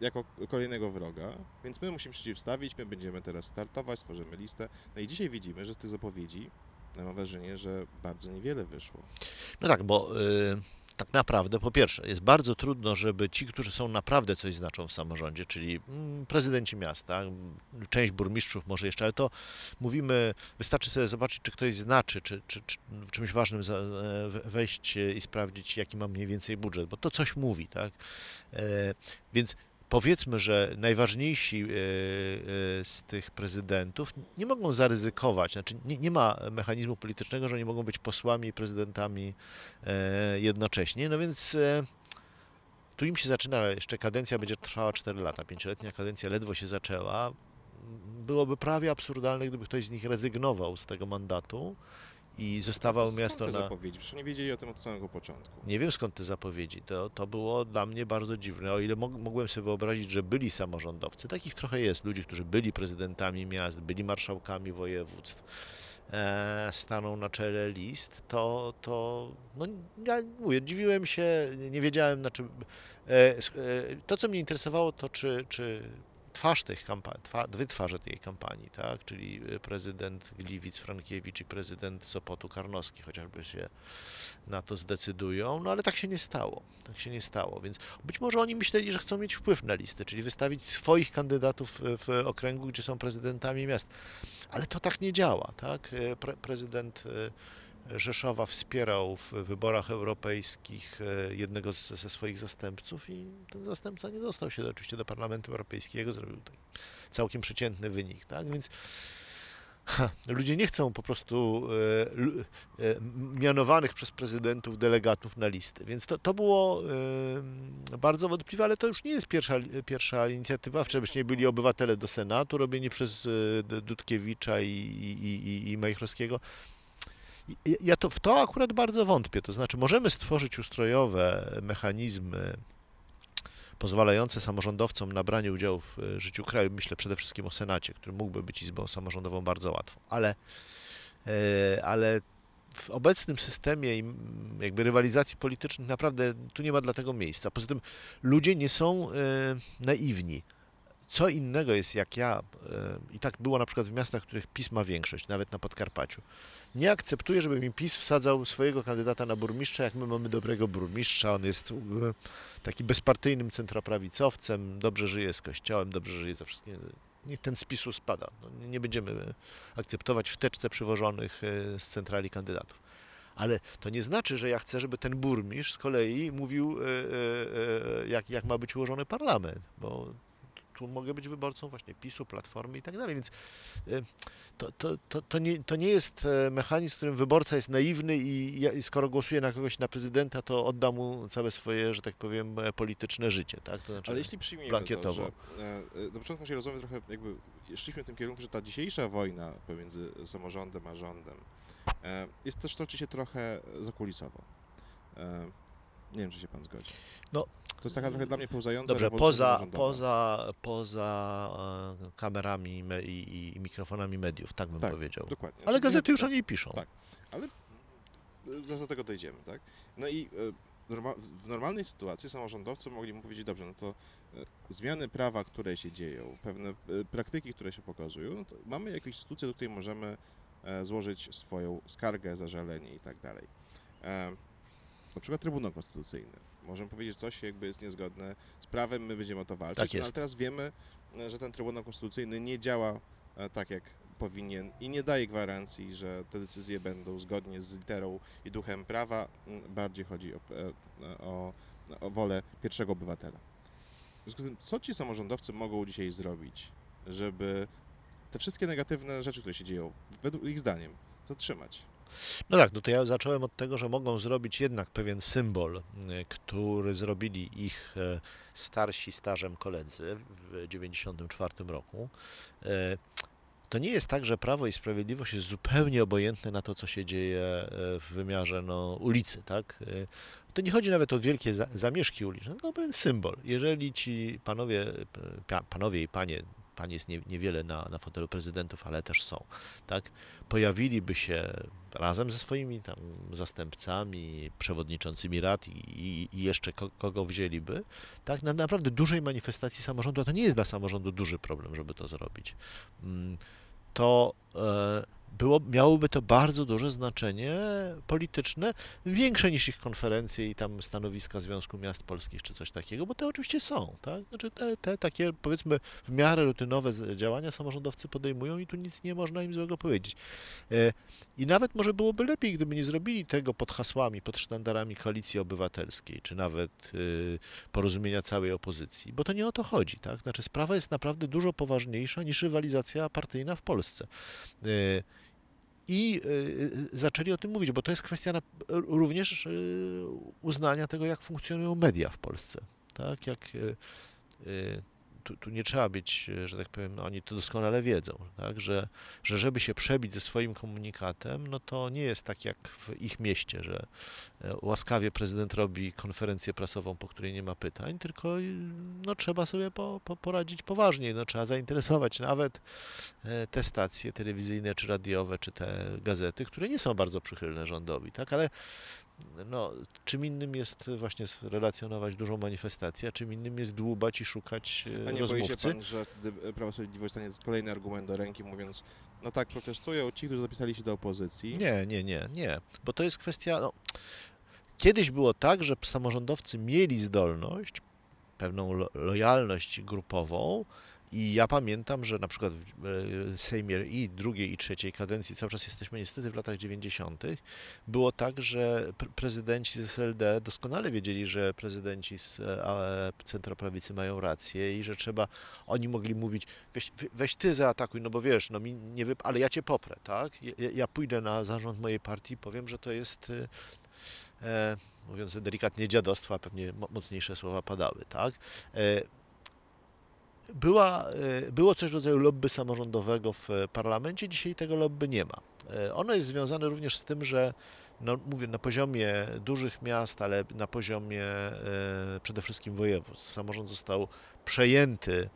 jako kolejnego wroga, więc my musimy się przeciwstawić, my będziemy teraz startować, stworzymy listę. No i dzisiaj widzimy, że z tych zapowiedzi ja mam wrażenie, że bardzo niewiele wyszło. No tak, bo y, tak naprawdę, po pierwsze, jest bardzo trudno, żeby ci, którzy są naprawdę coś znaczą w samorządzie, czyli mm, prezydenci miasta, mm, część burmistrzów może jeszcze, ale to mówimy, wystarczy sobie zobaczyć, czy ktoś znaczy, czy, czy, czy w czymś ważnym wejść i sprawdzić, jaki ma mniej więcej budżet, bo to coś mówi, tak? E, więc powiedzmy, że najważniejsi e, e, z tych prezydentów nie mogą zaryzykować, znaczy nie, nie ma mechanizmu politycznego, że oni mogą być posłami i prezydentami e, jednocześnie, no więc tu im się zaczyna, jeszcze kadencja będzie trwała 4 lata, pięcioletnia kadencja ledwo się zaczęła. Byłoby prawie absurdalne, gdyby ktoś z nich rezygnował z tego mandatu i zostawał To skąd miasto te na... zapowiedzi? Przecież nie wiedzieli o tym od samego początku. Nie wiem skąd te zapowiedzi. To, to było dla mnie bardzo dziwne. O ile mog, mogłem sobie wyobrazić, że byli samorządowcy, takich trochę jest, ludzi, którzy byli prezydentami miast, byli marszałkami województw, e, staną na czele list, to, to no, ja mówię, dziwiłem się, nie wiedziałem na czym. E, e, to, co mnie interesowało, to czy, czy twarz tych kampanii, twa, dwie twarze tej kampanii, tak, czyli e, prezydent Gliwic Frankiewicz i prezydent Sopotu Karnowski, chociażby się na to zdecydują, no ale tak się nie stało. Tak się nie stało, więc być może oni myśleli, że chcą mieć wpływ na listę, czyli wystawić swoich kandydatów w- w okręgu, gdzie są prezydentami miast. Ale to tak nie działa, tak? E, Pre prezydent Rzeszowa wspierał w wyborach europejskich e, jednego ze swoich zastępców i ten zastępca nie dostał się oczywiście do Parlamentu Europejskiego, zrobił taki całkiem przeciętny wynik, tak? Więc Ha, ludzie nie chcą po prostu e, e, mianowanych przez prezydentów delegatów na listy. Więc to, to było e, bardzo wątpliwe, ale to już nie jest pierwsza, pierwsza inicjatywa. Wcześniej byli obywatele do Senatu, robieni przez e, Dudkiewicza i, i, i, i Majchrowskiego. Ja to, w to akurat bardzo wątpię. To znaczy, możemy stworzyć ustrojowe mechanizmy pozwalające samorządowcom na branie udziału w e, życiu kraju. Myślę przede wszystkim o Senacie, który mógłby być izbą samorządową bardzo łatwo, ale, e, ale w obecnym systemie jakby rywalizacji politycznych naprawdę tu nie ma dla tego miejsca. Poza tym ludzie nie są e, naiwni. Co innego jest jak ja, i tak było na przykład w miastach, w których PiS ma większość, nawet na Podkarpaciu. Nie akceptuję, żeby mi PiS wsadzał swojego kandydata na burmistrza, jak my mamy dobrego burmistrza. On jest e, taki bezpartyjnym centroprawicowcem, dobrze żyje z kościołem, dobrze żyje ze wszystkim. Niech ten z PiSu spada. No, nie- będziemy akceptować w teczce przywożonych e, z centrali kandydatów. Ale to nie znaczy, że ja chcę, żeby ten burmistrz z kolei mówił, e, jak, jak ma być ułożony parlament, bo tu mogę być wyborcą właśnie PiSu, Platformy i tak dalej, więc e, to, to, to, to, nie, to nie jest e, mechanizm, w którym wyborca jest naiwny i, i skoro głosuje na kogoś na prezydenta, to odda mu całe swoje, że tak powiem, e, polityczne życie, tak? To znaczy, Ale jeśli przyjmiemy blankietowo. to, że e, na początku naszej rozmowy trochę jakby szliśmy w tym kierunku, że ta dzisiejsza wojna pomiędzy samorządem a rządem jest też toczy się trochę zakulisowo. E, nie wiem, czy się pan zgodzi. No, to jest taka trochę dla mnie pełzająca Dobrze, poza, poza, poza e, kamerami me- i, i mikrofonami mediów, tak bym Tak, powiedział. Dokładnie. Ale Znaczy, gazety już tak, o niej piszą. tak. zaraz do tego dojdziemy, tak? No i norma- w normalnej sytuacji samorządowcy mogli mu powiedzieć, dobrze, no to y, zmiany prawa, które się dzieją, pewne praktyki, które się pokazują, no to mamy jakąś instytucję, do której możemy e, złożyć swoją skargę, zażalenie i tak dalej. Na przykład Trybunał Konstytucyjny. Możemy powiedzieć, że coś jakby jest niezgodne z prawem, my będziemy o to walczyć, Tak no, ale jest. teraz wiemy, e, że ten Trybunał Konstytucyjny nie działa e, tak, jak powinien i nie daje gwarancji, że te decyzje będą zgodnie z literą i duchem prawa. Mm, Bardziej chodzi o, e, o, o wolę pierwszego obywatela. W związku z tym, co ci samorządowcy mogą dzisiaj zrobić, żeby te wszystkie negatywne rzeczy, które się dzieją, według ich zdaniem, zatrzymać? No tak, no to ja zacząłem od tego, że mogą zrobić jednak pewien symbol, y, który zrobili ich e, starsi starzem koledzy w 1994 roku. E, To nie jest tak, że Prawo i Sprawiedliwość jest zupełnie obojętne na to, co się dzieje e, w wymiarze no, ulicy, tak? To nie chodzi nawet o wielkie za- zamieszki uliczne, to pewien symbol. Jeżeli ci panowie, pa- panowie i panie, panie jest nie, niewiele na, na fotelu prezydentów, ale też są, tak? Pojawiliby się razem ze swoimi tam zastępcami, przewodniczącymi rad i, i, i jeszcze ko, kogo wzięliby, tak, na naprawdę dużej manifestacji samorządu, a to nie jest dla samorządu duży problem, żeby to zrobić, mm, to e, było, miałoby to bardzo duże znaczenie polityczne, większe niż ich konferencje i tam stanowiska Związku Miast Polskich czy coś takiego, bo te oczywiście są, tak? Znaczy te, te takie powiedzmy w miarę rutynowe działania samorządowcy podejmują i tu nic nie można im złego powiedzieć. E, I nawet może byłoby lepiej, gdyby nie zrobili tego pod hasłami, pod sztandarami koalicji obywatelskiej, czy nawet y, porozumienia całej opozycji, bo to nie o to chodzi, tak? Znaczy sprawa jest naprawdę dużo poważniejsza niż rywalizacja partyjna w Polsce. Y, I y, zaczęli o tym mówić, bo to jest kwestia również y, uznania tego, jak funkcjonują media w Polsce. Tak, jak y, y, tu, tu nie trzeba być, y, że tak powiem, oni to doskonale wiedzą, tak, że, że żeby się przebić ze swoim komunikatem, no to nie jest tak jak w ich mieście, że e, łaskawie prezydent robi konferencję prasową, po której nie ma pytań, tylko y, no, trzeba sobie po, po, poradzić poważniej, no, trzeba zainteresować nawet e, te stacje telewizyjne, czy radiowe, czy te gazety, które nie są bardzo przychylne rządowi, tak, ale no, czym innym jest właśnie relacjonować dużą manifestację, a czym innym jest dłubać i szukać e, A nie boi się rozmówcy. pan, że wtedy Prawo i Sprawiedliwość stanie kolejny argument do ręki, mówiąc, no tak, protestują ci, którzy zapisali się do opozycji. Nie, nie, nie, nie, bo to jest kwestia. No, kiedyś było tak, że samorządowcy mieli zdolność, pewną lo- lojalność grupową. I ja pamiętam, że na przykład w e, Sejmie i drugiej i trzeciej kadencji, cały czas jesteśmy niestety w latach 90., było tak, że pre- prezydenci z SLD doskonale wiedzieli, że prezydenci z e, centroprawicy mają rację i że trzeba, oni mogli mówić, weź, we- weź ty zaatakuj, no bo wiesz, no mi nie ale ja cię poprę, tak? Ja, ja- pójdę na zarząd mojej partii i powiem, że to jest, e, e, mówiąc delikatnie, dziadostwo, a pewnie mo- mocniejsze słowa padały, tak? Była, e, było coś w rodzaju lobby samorządowego w parlamencie, dzisiaj tego lobby nie ma. E, Ono jest związane również z tym, że no, mówię, na poziomie dużych miast, ale na poziomie e, przede wszystkim województw. Samorząd został przejęty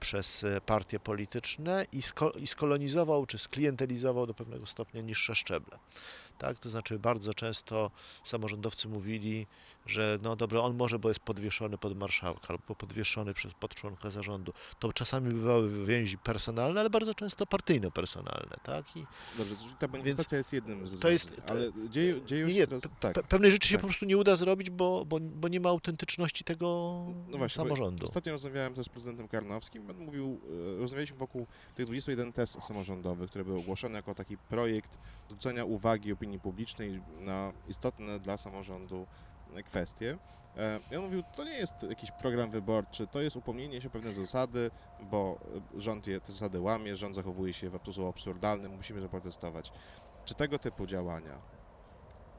przez partie polityczne i, sko, i skolonizował czy sklientelizował do pewnego stopnia niższe szczeble. Tak? To znaczy bardzo często samorządowcy mówili, że no dobrze, on może, bo jest podwieszony pod marszałka albo podwieszony przez pod członka zarządu. To czasami bywały więzi personalne, ale bardzo często partyjno-personalne, tak? I Dobrze, czyli ta manifestacja jest jednym z to jest- ale dzieją nie, się nie, teraz... tak. pe- pewnej rzeczy się tak. po prostu nie uda zrobić, bo, bo, bo nie ma autentyczności tego No właśnie, samorządu. Ostatnio rozmawiałem też z prezydentem Karnowskim. On mówił, e, rozmawialiśmy wokół tych 21 test samorządowych, które były ogłoszone jako taki projekt zwrócenia uwagi opinii publicznej na istotne dla samorządu kwestie. E, I on mówił, to nie jest jakiś program wyborczy, to jest upomnienie się o pewne zasady, bo e, rząd je, te zasady łamie, rząd zachowuje się w sposób absurdalny, musimy zaprotestować. Czy tego typu działania,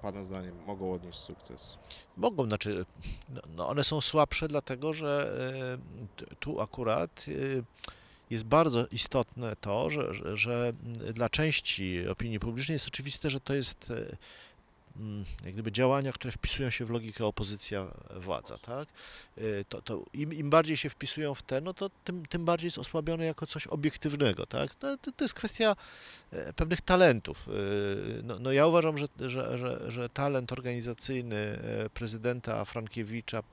Pana zdaniem, mogą odnieść sukces? Mogą, znaczy, no, no one są słabsze, dlatego że e, tu akurat e, jest bardzo istotne to, że, że, że dla części opinii publicznej jest oczywiste, że to jest e, jak gdyby działania, które wpisują się w logikę opozycja władza, tak? Y, To, to im, im bardziej się wpisują w te, no to tym, tym bardziej jest osłabione jako coś obiektywnego, tak? To, to, to jest kwestia e, pewnych talentów. No, no ja uważam, że, że, że, że talent organizacyjny e, prezydenta Frankiewicza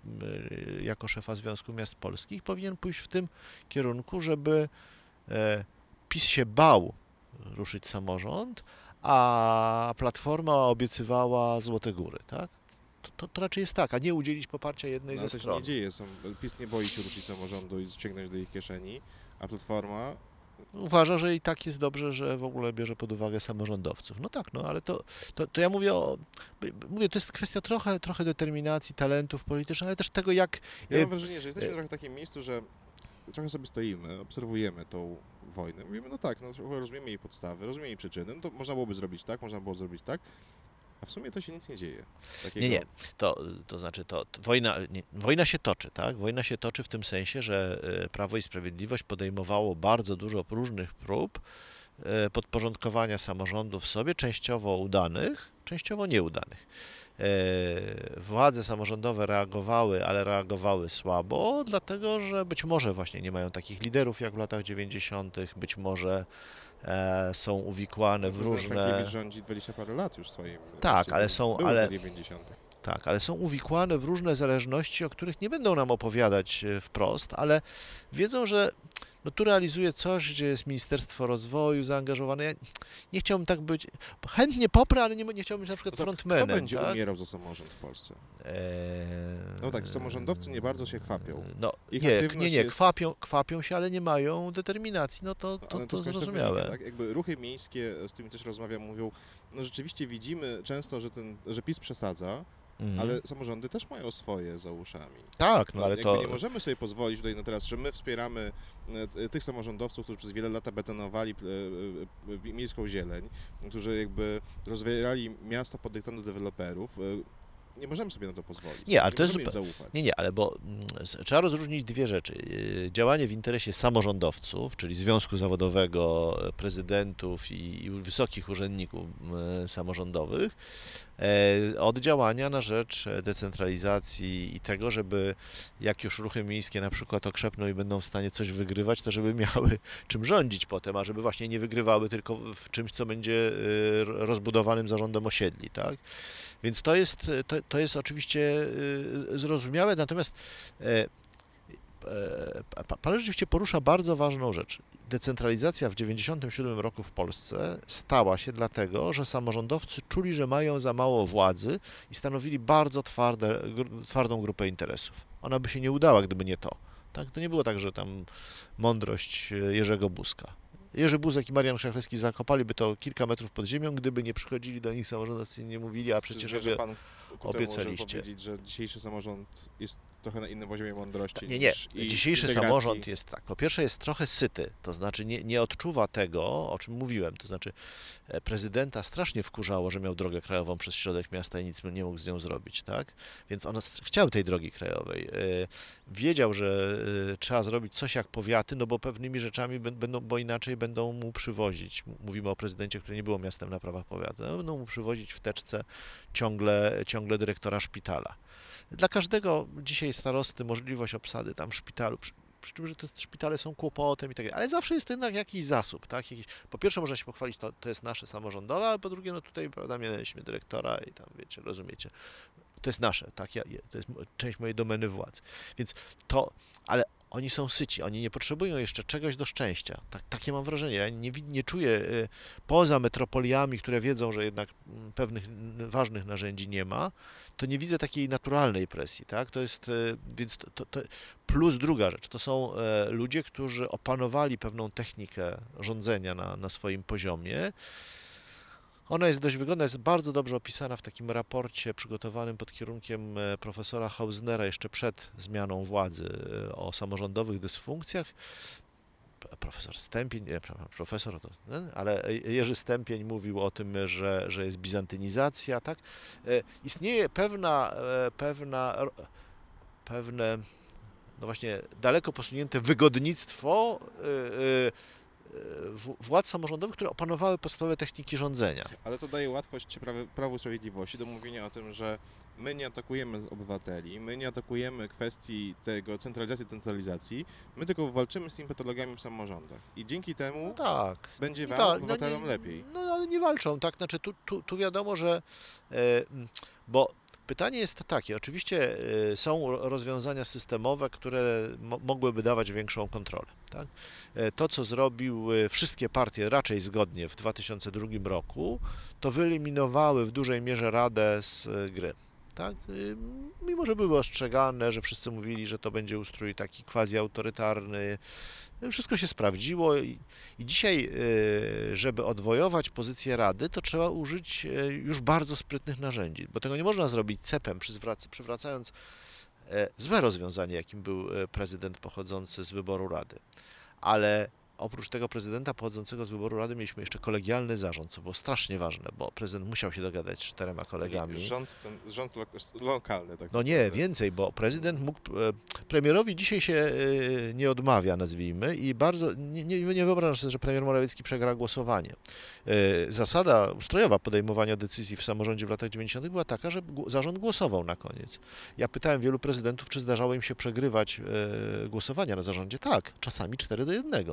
jako szefa Związku Miast Polskich powinien pójść w tym kierunku, żeby e, PiS się bał ruszyć samorząd, a Platforma obiecywała Złote Góry, tak? To, to, to raczej jest tak, a nie udzielić poparcia jednej No, ze ale to się stron. nie dzieje. Są, PiS nie boi się ruszyć samorządu i ściągnąć do ich kieszeni, a Platforma Uważa, że i tak jest dobrze, że w ogóle bierze pod uwagę samorządowców. No tak, no ale to, to, to ja mówię o. Mówię, to jest kwestia trochę, trochę determinacji, talentów politycznych, ale też tego, jak. Ja E, mam wrażenie, że jesteśmy e, trochę w takim miejscu, że trochę sobie stoimy, obserwujemy tą wojnę. Mówimy, no tak, no, rozumiemy jej podstawy, rozumiemy jej przyczyny. No to można byłoby zrobić tak, można było zrobić tak, a w sumie to się nic nie dzieje. Takiego, Nie, nie. To, to znaczy, to, to wojna, nie, wojna się toczy, tak? Wojna się toczy w tym sensie, że e, Prawo i Sprawiedliwość podejmowało bardzo dużo różnych prób e, podporządkowania samorządów sobie, częściowo udanych, częściowo nieudanych. E, Władze samorządowe reagowały, ale reagowały słabo, dlatego że być może właśnie nie mają takich liderów jak w latach 90., być może e, są uwikłane w różne. Rządzi 20 parę lat już swoim. Tak, ale są- ale- te 90. Tak, ale są uwikłane w różne zależności, o których nie będą nam opowiadać e, wprost, ale wiedzą, że no tu realizuje coś, gdzie jest Ministerstwo Rozwoju zaangażowane. Ja nie chciałbym tak być, chętnie poprę, ale nie, nie chciałbym być na przykład No to frontmanem. Kto będzie tak? umierał za samorząd w Polsce? Eee, No tak, samorządowcy nie bardzo się chwapią. No Ich nie, nie, nie, jest- kwapią, kwapią się, ale nie mają determinacji, no to, to, to, skądś zrozumiałe. wynika, tak? Jakby ruchy miejskie, z którymi też rozmawiam, mówią, no rzeczywiście widzimy często, że, ten, że PiS przesadza, Mhm. ale samorządy też mają swoje za uszami. Tak, no ale jakby to... nie możemy sobie pozwolić tutaj na teraz, że my wspieramy e, t- tych samorządowców, którzy przez wiele lat betonowali e, e, e, miejską zieleń, którzy jakby rozwijali miasta pod dyktando deweloperów. e, Nie możemy sobie na to pozwolić. Nie, ale to jest zaufać. Nie, nie, ale bo mm, trzeba rozróżnić dwie rzeczy. Działanie w interesie samorządowców, czyli Związku Zawodowego, e, prezydentów i, i wysokich urzędników e, samorządowych, e, od działania na rzecz e, decentralizacji i tego, żeby jak już ruchy miejskie na przykład okrzepną i będą w stanie coś wygrywać, to żeby miały czym rządzić potem, a żeby właśnie nie wygrywały tylko w czymś, co będzie e, rozbudowanym zarządem osiedli, tak? Więc to jest, to, to jest oczywiście zrozumiałe, natomiast e, e, Pan rzeczywiście porusza bardzo ważną rzecz. Decentralizacja w 1997 roku w Polsce stała się dlatego, że samorządowcy czuli, że mają za mało władzy i stanowili bardzo twarde, twardą grupę interesów. Ona by się nie udała, gdyby nie to. Tak? To nie było tak, że tam mądrość e, Jerzego Buzka. Jerzy Buzek i Marian Krzakowski zakopaliby to kilka metrów pod ziemią, gdyby nie przychodzili do nich samorządowcy i nie mówili, a przecież żeby obiecaliście. powiedzieć, że dzisiejszy samorząd jest trochę na innym poziomie mądrości Nie, nie. Dzisiejszy integracji? samorząd jest tak. Po pierwsze jest trochę syty, to znaczy nie, nie odczuwa tego, o czym mówiłem. To znaczy e, prezydenta strasznie wkurzało, że miał drogę krajową przez środek miasta i nic nie mógł z nią zrobić, tak? Więc on chciał tej drogi krajowej. E, Wiedział, że e, trzeba zrobić coś jak powiaty, no bo pewnymi rzeczami bę- będą, bo inaczej będą mu przywozić. Mówimy o prezydencie, który nie było miastem na prawach powiatu. No, Będą mu przywozić w teczce ciągle, ciągle dyrektora szpitala. Dla każdego dzisiaj starosty możliwość obsady tam w szpitalu, przy, przy czym, że te szpitale są kłopotem i tak dalej, ale zawsze jest jednak jakiś zasób, tak? Jakiś, po pierwsze można się pochwalić, to, to jest nasze samorządowe, ale po drugie, no tutaj, prawda, mieliśmy dyrektora i tam, wiecie, rozumiecie, to jest nasze, tak, ja, to jest część mojej domeny władzy. Więc to, ale oni są syci, oni nie potrzebują jeszcze czegoś do szczęścia. Tak, takie mam wrażenie. Ja nie, nie czuję y, poza metropoliami, które wiedzą, że jednak mm, pewnych ważnych narzędzi nie ma, to nie widzę takiej naturalnej presji, tak? To jest, y, więc to, to, to plus druga rzecz, to są e, ludzie, którzy opanowali pewną technikę rządzenia na, na swoim poziomie. Ona jest dość wygodna, jest bardzo dobrze opisana w takim raporcie przygotowanym pod kierunkiem e, profesora Hausnera jeszcze przed zmianą władzy e, o samorządowych dysfunkcjach. Profesor Stępień, nie, profesor, to, ale Jerzy Stępień mówił o tym, że, że jest bizantynizacja, tak? E, Istnieje pewna, pewna, pewne, no właśnie, daleko posunięte wygodnictwo władz samorządowych, które opanowały podstawowe techniki rządzenia. Ale to daje łatwość prawie, Prawu Sprawiedliwości do mówienia o tym, że my nie atakujemy obywateli, my nie atakujemy kwestii tego centralizacji, centralizacji, my tylko walczymy z tymi patologiami w samorządach. I dzięki No temu tak. będzie wam, tak, obywatelom nie, lepiej. No ale nie walczą, tak? Znaczy tu, tu, tu wiadomo, że e, m, bo pytanie jest takie, oczywiście e, są ro- rozwiązania systemowe, które mo, mogłyby dawać większą kontrolę, tak? E, To, co zrobiły wszystkie partie raczej zgodnie w 2002 roku, to wyeliminowały w dużej mierze Radę z e, gry. Tak? Y, Mimo, że były ostrzegane, że wszyscy mówili, że to będzie ustrój taki quasi-autorytarny, wszystko się sprawdziło i, dzisiaj, e, żeby odwojować pozycję Rady, to trzeba użyć e, już bardzo sprytnych narzędzi, bo tego nie można zrobić cepem, przywrac- przywracając e, złe rozwiązanie, jakim był prezydent pochodzący z wyboru Rady. Ale oprócz tego prezydenta pochodzącego z wyboru Rady mieliśmy jeszcze kolegialny zarząd, co było strasznie ważne, bo prezydent musiał się dogadać z czterema kolegami. Rząd, ten, rząd lo, lokalny. Tak No nie, więcej, bo prezydent mógł. e, Premierowi dzisiaj się e, nie odmawia, nazwijmy, i bardzo. Nie, nie, nie wyobrażam sobie, że premier Morawiecki przegra głosowanie. E, Zasada ustrojowa podejmowania decyzji w samorządzie w latach 90. była taka, że zarząd głosował na koniec. Ja pytałem wielu prezydentów, czy zdarzało im się przegrywać głosowania na zarządzie. Tak, czasami 4 do 1.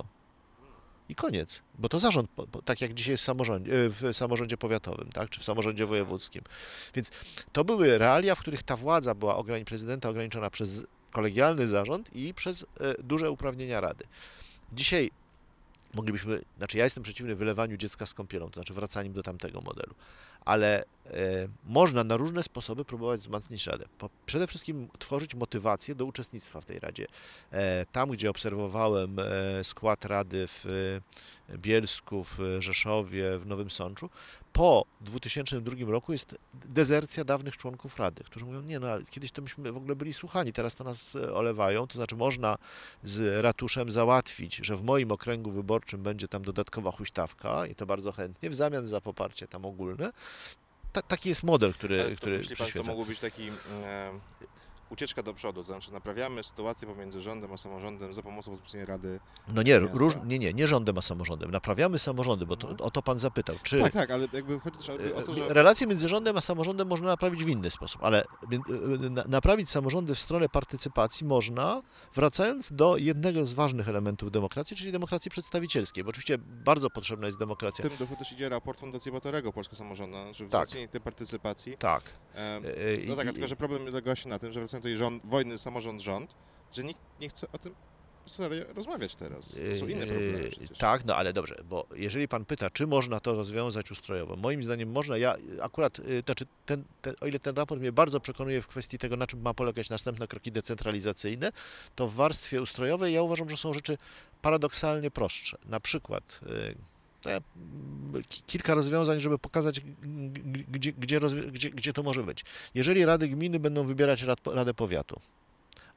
I koniec, bo to zarząd, tak jak dzisiaj w samorządzie, e, w samorządzie powiatowym, tak, czy w samorządzie wojewódzkim. Więc to były realia, w których ta władza była ograni- prezydenta ograniczona przez kolegialny zarząd i przez e, duże uprawnienia rady. Dzisiaj moglibyśmy, znaczy ja jestem przeciwny wylewaniu dziecka z kąpielą, to znaczy wracaniem do tamtego modelu, ale e, można na różne sposoby próbować wzmacniać radę. Przede wszystkim tworzyć motywację do uczestnictwa w tej radzie. E, tam, gdzie obserwowałem e, skład rady w Bielsku, w Rzeszowie, w Nowym Sączu, po 2002 roku jest dezercja dawnych członków Rady, którzy mówią, nie no, kiedyś to myśmy w ogóle byli słuchani, teraz to nas olewają, to znaczy można z ratuszem załatwić, że w moim okręgu wyborczym będzie tam dodatkowa huśtawka i to bardzo chętnie, w zamian za poparcie tam ogólne. Ta, taki jest model, który, Ale to który myśli pan, to mógł być taki e, ucieczka do przodu, to znaczy naprawiamy sytuację pomiędzy rządem a samorządem za pomocą wzmocnienia Rady. No nie, miasta? róż, nie, nie, nie rządem, a samorządem. Naprawiamy samorządy, bo to, Mhm. o to pan zapytał. Czy Tak, tak, ale jakby chodzi też o to, że... relacje między rządem a samorządem można naprawić w inny sposób, ale y, na- naprawić samorządy w stronę partycypacji można, wracając do jednego z ważnych elementów demokracji, czyli demokracji przedstawicielskiej, bo oczywiście bardzo potrzebna jest W demokracja. tym duchu też idzie raport Fundacji Batorego Polska Samorządna, znaczy Tak. wzmocnienie tej partycypacji. Tak. E, No tak, i- tylko że problem polega się na tym, że wracając tej rząd, wojny samorząd-rząd, że nikt nie chce o tym serio rozmawiać teraz. To są inne problemy Yy, przecież. Tak, no ale dobrze, bo jeżeli pan pyta, czy można to rozwiązać ustrojowo, moim zdaniem można. Ja akurat, yy, znaczy ten, ten, o ile ten raport mnie bardzo przekonuje w kwestii tego, na czym ma polegać następne kroki decentralizacyjne, to w warstwie ustrojowej ja uważam, że są rzeczy paradoksalnie prostsze. Na przykład mm, ki- kilka rozwiązań, żeby pokazać, gdzie, gdzie, gdzie, gdzie to może być. Jeżeli rady gminy będą wybierać rad, Radę Powiatu,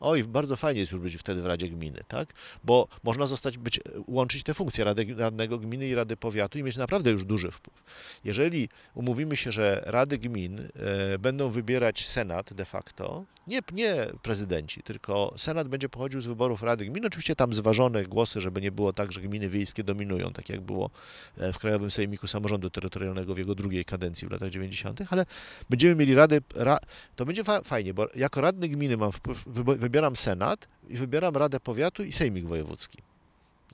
Oj, bardzo fajnie jest już być wtedy w Radzie Gminy, tak? Bo można zostać, być, łączyć te funkcje Rady, Radnego Gminy i Rady Powiatu i mieć naprawdę już duży wpływ. Jeżeli umówimy się, że Rady Gmin e, będą wybierać Senat de facto, nie, nie prezydenci, tylko Senat będzie pochodził z wyborów Rady Gmin, oczywiście tam zważone głosy, żeby nie było tak, że gminy wiejskie dominują, tak jak było e, w Krajowym Sejmiku Samorządu Terytorialnego w jego drugiej kadencji w latach 90., ale będziemy mieli Rady, ra, to będzie fa fajnie, bo jako radny gminy mam wpływ, wybieram Senat i wybieram Radę Powiatu i Sejmik Wojewódzki.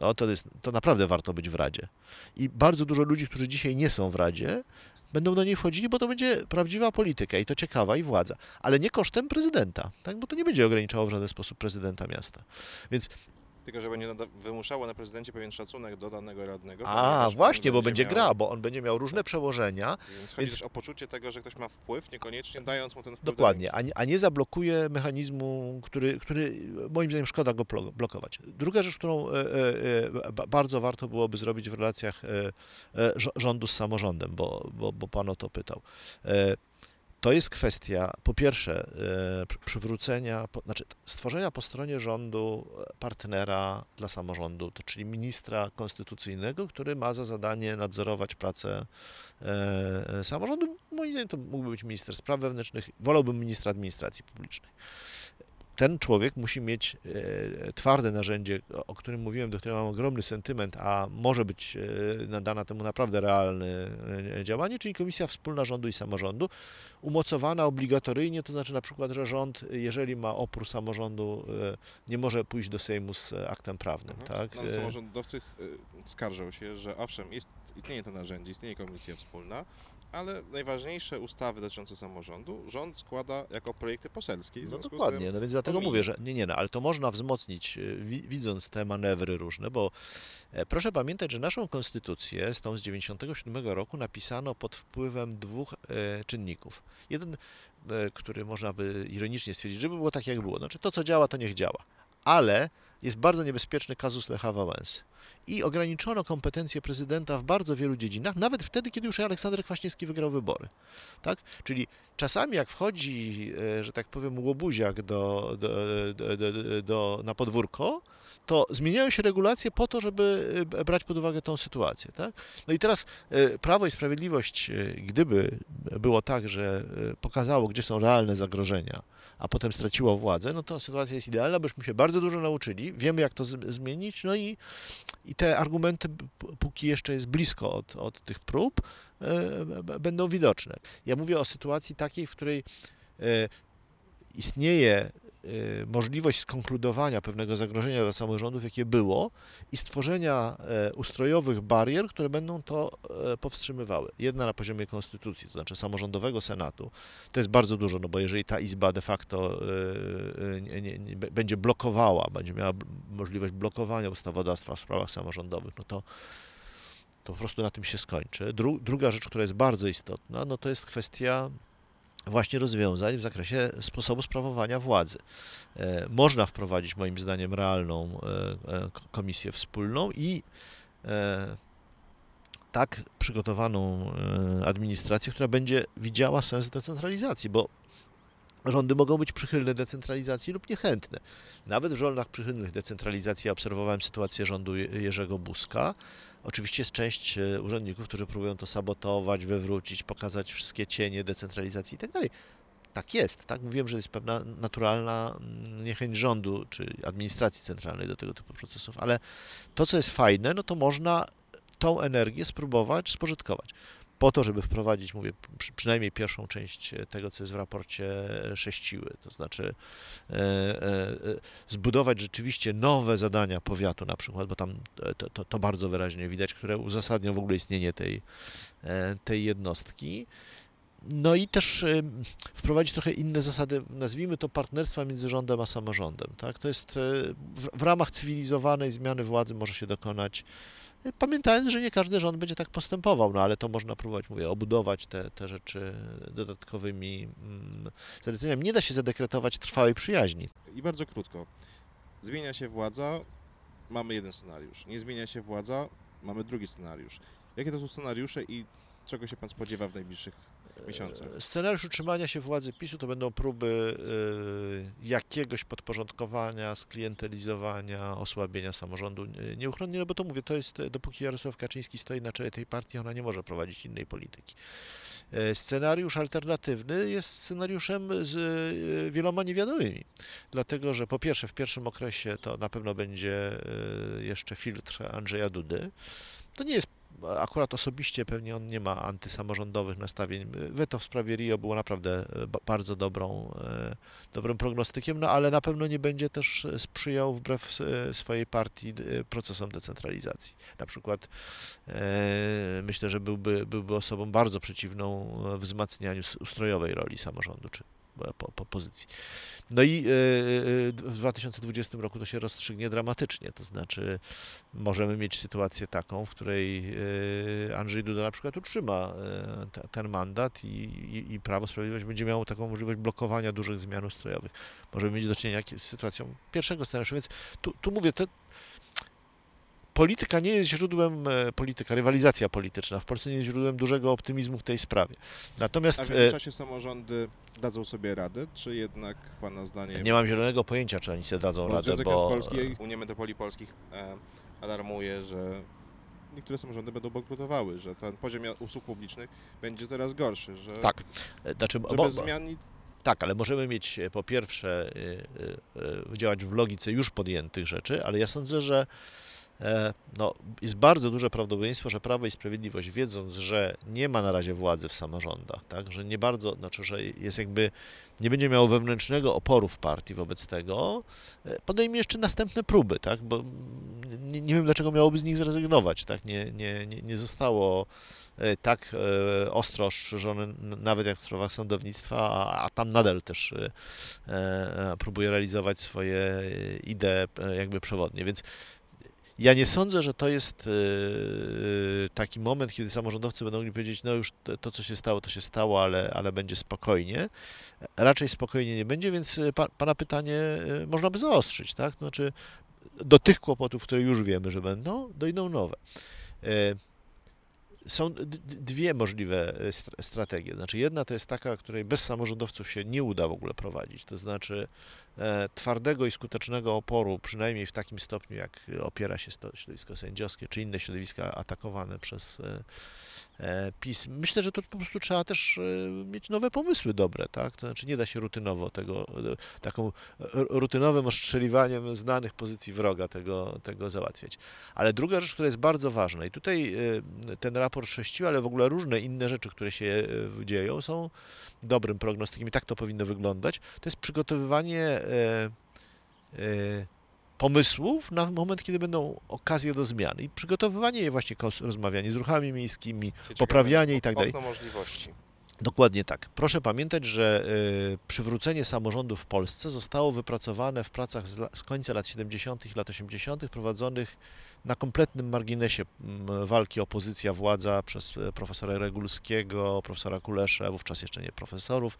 No, to, jest, to naprawdę warto być w Radzie. I bardzo dużo ludzi, którzy dzisiaj nie są w Radzie, będą do niej wchodzili, bo to będzie prawdziwa polityka i to ciekawa i władza. Ale nie kosztem prezydenta, tak? bo to nie będzie ograniczało w żaden sposób prezydenta miasta. Więc Tylko, że będzie wymuszało na prezydencie pewien szacunek do danego radnego. A, właśnie, bo będzie miał- gra, bo on będzie miał różne przełożenia, Więc chodzi Więc- też o poczucie tego, że ktoś ma wpływ, niekoniecznie dając mu ten wpływ. do Dokładnie, a nie, a nie zablokuje mechanizmu, który, który moim zdaniem szkoda go blo- blokować. Druga rzecz, którą e, e, e, ba- bardzo warto byłoby zrobić w relacjach rządu z samorządem, bo, bo, bo pan o to pytał. To jest kwestia, po pierwsze, e, przy- przywrócenia, znaczy stworzenia po stronie rządu e, partnera dla samorządu, czyli ministra konstytucyjnego, który ma za zadanie nadzorować pracę e, samorządu. Moim zdaniem to mógłby być minister spraw wewnętrznych, wolałbym ministra administracji publicznej. Ten człowiek musi mieć e, twarde narzędzie, o- którym mówiłem, do którego mam ogromny sentyment, a może być e, nadana temu naprawdę realne e, działanie, czyli Komisja Wspólna Rządu i Samorządu, umocowana obligatoryjnie, to znaczy na przykład, że rząd, jeżeli ma opór samorządu, nie może pójść do Sejmu z aktem prawnym, Mhm. tak? No, samorządowcy skarżą się, że owszem, jest, istnieje to narzędzie, istnieje komisja wspólna, ale najważniejsze ustawy dotyczące samorządu rząd składa jako projekty poselskie. No dokładnie, tym no więc dlatego mówię, że nie, nie, no, ale to można wzmocnić, wi- widząc te manewry różne, bo e, proszę pamiętać, że naszą konstytucję z tą z 97 roku napisano pod wpływem dwóch e, czynników. Jeden, e, który można by ironicznie stwierdzić, żeby było tak jak było, znaczy to co działa, to niech działa, ale jest bardzo niebezpieczny kazus Lecha Wałęsy. I ograniczono kompetencje prezydenta w bardzo wielu dziedzinach, nawet wtedy, kiedy już Aleksander Kwaśniewski wygrał wybory. Tak? Czyli czasami jak wchodzi, e, że tak powiem, łobuziak do, do, do, do, na podwórko, to zmieniają się regulacje po to, żeby e, brać pod uwagę tą sytuację. Tak? No i teraz e, Prawo i Sprawiedliwość, gdyby było tak, że pokazało, gdzie są realne zagrożenia, a potem straciło władzę, no to sytuacja jest idealna, bośmy się bardzo dużo nauczyli, wiemy jak to zmienić, no i, i te argumenty, póki jeszcze jest blisko od, od tych prób, e, będą widoczne. Ja mówię o sytuacji takiej, w której e, istnieje możliwość skonkludowania pewnego zagrożenia dla samorządów, jakie było, i stworzenia e, ustrojowych barier, które będą to e, powstrzymywały. Jedna na poziomie konstytucji, to znaczy samorządowego senatu. To jest bardzo dużo, no bo jeżeli ta izba de facto e, nie, nie, nie, będzie blokowała, będzie miała możliwość blokowania ustawodawstwa w sprawach samorządowych, no to to po prostu na tym się skończy. Dru, druga rzecz, która jest bardzo istotna, no to jest kwestia właśnie rozwiązań w zakresie sposobu sprawowania władzy. E, można wprowadzić moim zdaniem realną e, e, komisję wspólną i tak przygotowaną administrację, która będzie widziała sens decentralizacji, bo rządy mogą być przychylne decentralizacji lub niechętne. Nawet w rządach przychylnych decentralizacji ja obserwowałem sytuację rządu Je- Jerzego Buzka. Oczywiście jest część e, urzędników, którzy próbują to sabotować, wywrócić, pokazać wszystkie cienie decentralizacji i tak. Tak jest, tak? Mówiłem, że jest pewna naturalna mm, niechęć rządu czy administracji centralnej do tego typu procesów, ale to, co jest fajne, no to można tą energię spróbować spożytkować. Po to, żeby wprowadzić, mówię, przy, przynajmniej pierwszą część e, tego, co jest w raporcie sześć siły, to znaczy e, e, e, zbudować rzeczywiście nowe zadania powiatu na przykład, bo tam e, to, to, to bardzo wyraźnie widać, które uzasadnią w ogóle istnienie tej, e, tej jednostki. No i też e, wprowadzić trochę inne zasady, nazwijmy to partnerstwa między rządem a samorządem. Tak? To jest e, w, w ramach cywilizowanej zmiany władzy może się dokonać, e, pamiętając, że nie każdy rząd będzie tak postępował, no ale to można próbować, mówię, obudować te, te rzeczy dodatkowymi mm, zaleceniami. Nie da się zadekretować trwałej przyjaźni. I bardzo krótko. Zmienia się władza, mamy jeden scenariusz. Nie zmienia się władza, mamy drugi scenariusz. Jakie to są scenariusze i czego się pan spodziewa w najbliższych miesiącach? Scenariusz utrzymania się władzy PiSu to będą próby e, jakiegoś podporządkowania, sklientelizowania, osłabienia samorządu nieuchronnie, no bo to mówię, to jest, dopóki Jarosław Kaczyński stoi na czele tej partii, ona nie może prowadzić innej polityki. E, Scenariusz alternatywny jest scenariuszem z e, wieloma niewiadomymi, dlatego że po pierwsze w pierwszym okresie to na pewno będzie e, jeszcze filtr Andrzeja Dudy. To nie jest akurat osobiście pewnie on nie ma antysamorządowych nastawień. Weto w sprawie Rio było naprawdę e, ba- bardzo dobrą, e, dobrym prognostykiem, no ale na pewno nie będzie też sprzyjał wbrew e, swojej partii procesom decentralizacji. Na przykład myślę, że byłby, byłby osobą bardzo przeciwną wzmacnianiu ustrojowej roli samorządu czy po, po pozycji. No i e, e, w 2020 roku to się rozstrzygnie dramatycznie, to znaczy możemy mieć sytuację taką, w której e, Andrzej Duda na przykład utrzyma te- ten mandat i, i, i Prawo Sprawiedliwość będzie miało taką możliwość blokowania dużych zmian ustrojowych. Możemy mieć do czynienia z sytuacją pierwszego scenariusza, więc tu, tu mówię, to polityka nie jest źródłem, e, polityka, rywalizacja polityczna w Polsce nie jest źródłem dużego optymizmu w tej sprawie. Natomiast A w e, międzyczasie samorządy dadzą sobie radę, czy jednak pana zdaniem... nie mam zielonego pojęcia, czy oni sobie dadzą Bo radę, Związek bo... Polskich, Unia Metropolii Polskich e, alarmuje, że niektóre samorządy będą bankrutowały, że ten poziom usług publicznych będzie coraz gorszy, że, Tak, e, znaczy, że bo, bez zmian Tak, ale możemy mieć e, po pierwsze działać w logice już podjętych rzeczy, ale ja sądzę, że e, no, jest bardzo duże prawdopodobieństwo, że Prawo i Sprawiedliwość, wiedząc, że nie ma na razie władzy w samorządach, tak, że nie bardzo, znaczy, że jest jakby, nie będzie miało wewnętrznego oporu w partii wobec tego, e, podejmie jeszcze następne próby, tak, bo nie, nie wiem, dlaczego miałoby z nich zrezygnować, tak, nie, nie, nie, zostało e, tak e, ostro ostrzeżone, n- nawet jak w sprawach sądownictwa, a, a tam nadal też e, e, próbuje realizować swoje e, idee e, jakby przewodnie, więc ja nie sądzę, że to jest e, taki moment, kiedy samorządowcy będą mogli powiedzieć, no już to, co się stało, to się stało, ale, ale będzie spokojnie. Raczej spokojnie nie będzie, więc e, pa, Pana pytanie e, można by zaostrzyć, tak? Znaczy, do tych kłopotów, które już wiemy, że będą, dojdą nowe. Są dwie możliwe e, str- strategie. Znaczy, jedna to jest taka, której bez samorządowców się nie uda w ogóle prowadzić, to znaczy e, twardego i skutecznego oporu, przynajmniej w takim stopniu, jak opiera się środowisko sędziowskie czy inne środowiska atakowane przez e, e. Myślę, że to po prostu trzeba też e, mieć nowe pomysły dobre, tak? To znaczy nie da się rutynowo tego, e, taką rutynowym ostrzeliwaniem znanych pozycji wroga tego, tego załatwiać. Ale druga rzecz, która jest bardzo ważna i tutaj ten raport sześciu, ale w ogóle różne inne rzeczy, które się dzieją, są dobrym prognostykiem i tak to powinno wyglądać. To jest przygotowywanie pomysłów na moment, kiedy będą okazje do zmian i przygotowywanie je właśnie, rozmawianie z ruchami miejskimi, poprawianie i tak dalej. Możliwości. Dokładnie tak. Proszę pamiętać, że y, przywrócenie samorządu w Polsce zostało wypracowane w pracach z, końca lat 70. i lat 80., prowadzonych na kompletnym marginesie walki opozycja-władza przez e, profesora Regulskiego, profesora Kulesza, wówczas jeszcze nie profesorów,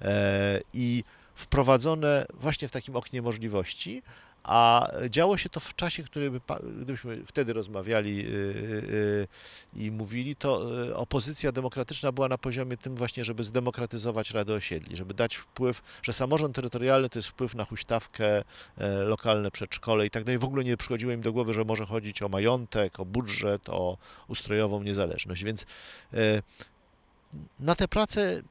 e, i wprowadzone właśnie w takim oknie możliwości, a działo się to w czasie, który gdybyśmy wtedy rozmawiali y, y, i mówili, to y, opozycja demokratyczna była na poziomie tym właśnie, żeby zdemokratyzować Radę Osiedli, żeby dać wpływ, że samorząd terytorialny to jest wpływ na huśtawkę, e, lokalne przedszkole i tak dalej. W ogóle nie przychodziło im do głowy, że może chodzić o majątek, o budżet, o ustrojową niezależność, więc e, na te prace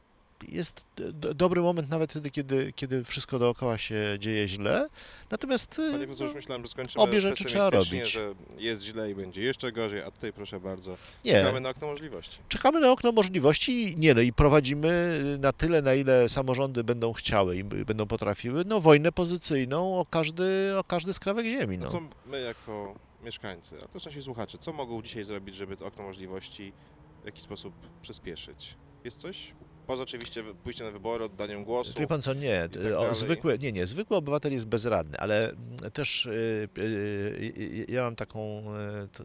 jest do, dobry moment nawet wtedy, kiedy, kiedy wszystko dookoła się dzieje źle. Natomiast e, Panie no, myślałem, że skończymy obie rzeczy trzeba robić. że jest źle i będzie jeszcze gorzej, a tutaj proszę bardzo, nie, czekamy na okno możliwości. Czekamy na okno możliwości, nie no i prowadzimy na tyle, na ile samorządy będą chciały i będą potrafiły, no wojnę pozycyjną o każdy, o każdy skrawek ziemi, No no. co my jako mieszkańcy, a też nasi słuchacze, co mogą dzisiaj zrobić, żeby to okno możliwości w jakiś sposób przyspieszyć? Jest coś? Poza oczywiście pójściem na wybory, oddaniem głosu. Wie pan co, nie, tak zwykły, nie, nie, zwykły obywatel jest bezradny, ale mm, też y, y, y, ja mam taką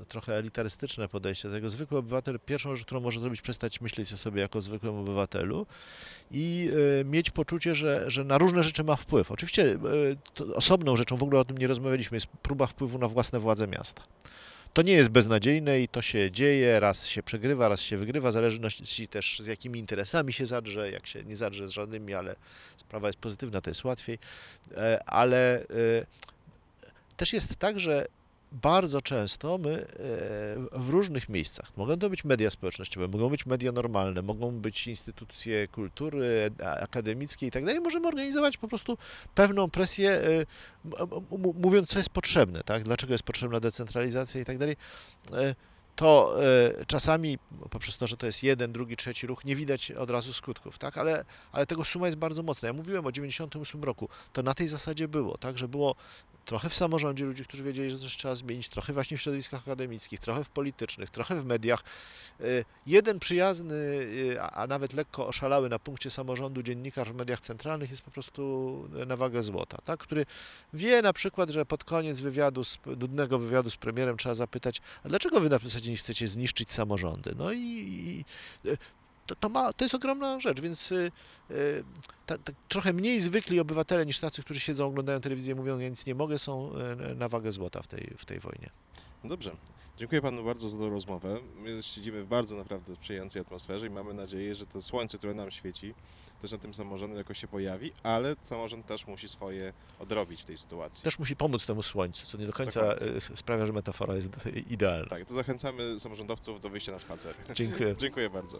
trochę elitarystyczne podejście do tego. Zwykły obywatel, pierwszą rzecz, którą może zrobić, przestać myśleć o sobie jako zwykłym obywatelu i mieć poczucie, że, że na różne rzeczy ma wpływ. Oczywiście osobną rzeczą, w ogóle o tym nie rozmawialiśmy, jest próba wpływu na własne władze miasta. To nie jest beznadziejne i to się dzieje, raz się przegrywa, raz się wygrywa, w zależności też z jakimi interesami się zadrze, jak się nie zadrze z żadnymi, ale sprawa jest pozytywna, to jest łatwiej. E, Ale e, też jest tak, że bardzo często my e, w różnych miejscach, mogą to być media społecznościowe, mogą być media normalne, mogą być instytucje kultury, a- akademickie i tak dalej, możemy organizować po prostu pewną presję, e, mówiąc, co jest potrzebne, tak? dlaczego jest potrzebna decentralizacja i tak dalej. E, To e, czasami poprzez to, że to jest jeden, drugi, trzeci ruch, nie widać od razu skutków, tak? ale, ale tego suma jest bardzo mocna. Ja mówiłem o 98 roku, to na tej zasadzie było, tak, że było trochę w samorządzie ludzi, którzy wiedzieli, że coś trzeba zmienić, trochę właśnie w środowiskach akademickich, trochę w politycznych, trochę w mediach. Y, Jeden przyjazny, a a nawet lekko oszalały na punkcie samorządu dziennikarz w mediach centralnych jest po prostu na wagę złota, tak? który wie na przykład, że pod koniec wywiadu, z, nudnego wywiadu z premierem trzeba zapytać, a dlaczego wy na zasadzie nie chcecie zniszczyć samorządy? No i, i to, to, ma, to jest ogromna rzecz, więc y, y, ta, ta, trochę mniej zwykli obywatele niż tacy, którzy siedzą, oglądają telewizję, mówią, ja nic nie mogę, są y, na wagę złota w tej, w tej wojnie. Dobrze. Dziękuję panu bardzo za tę rozmowę. My siedzimy w bardzo naprawdę sprzyjającej atmosferze i mamy nadzieję, że to słońce, które nam świeci, też na tym samorządem jakoś się pojawi, ale samorząd też musi swoje odrobić w tej sytuacji. Też musi pomóc temu słońcu, co nie do końca Dokładnie. s- sprawia, że metafora jest idealna. Tak, to zachęcamy samorządowców do wyjścia na spacer. Dziękuję. Dziękuję bardzo.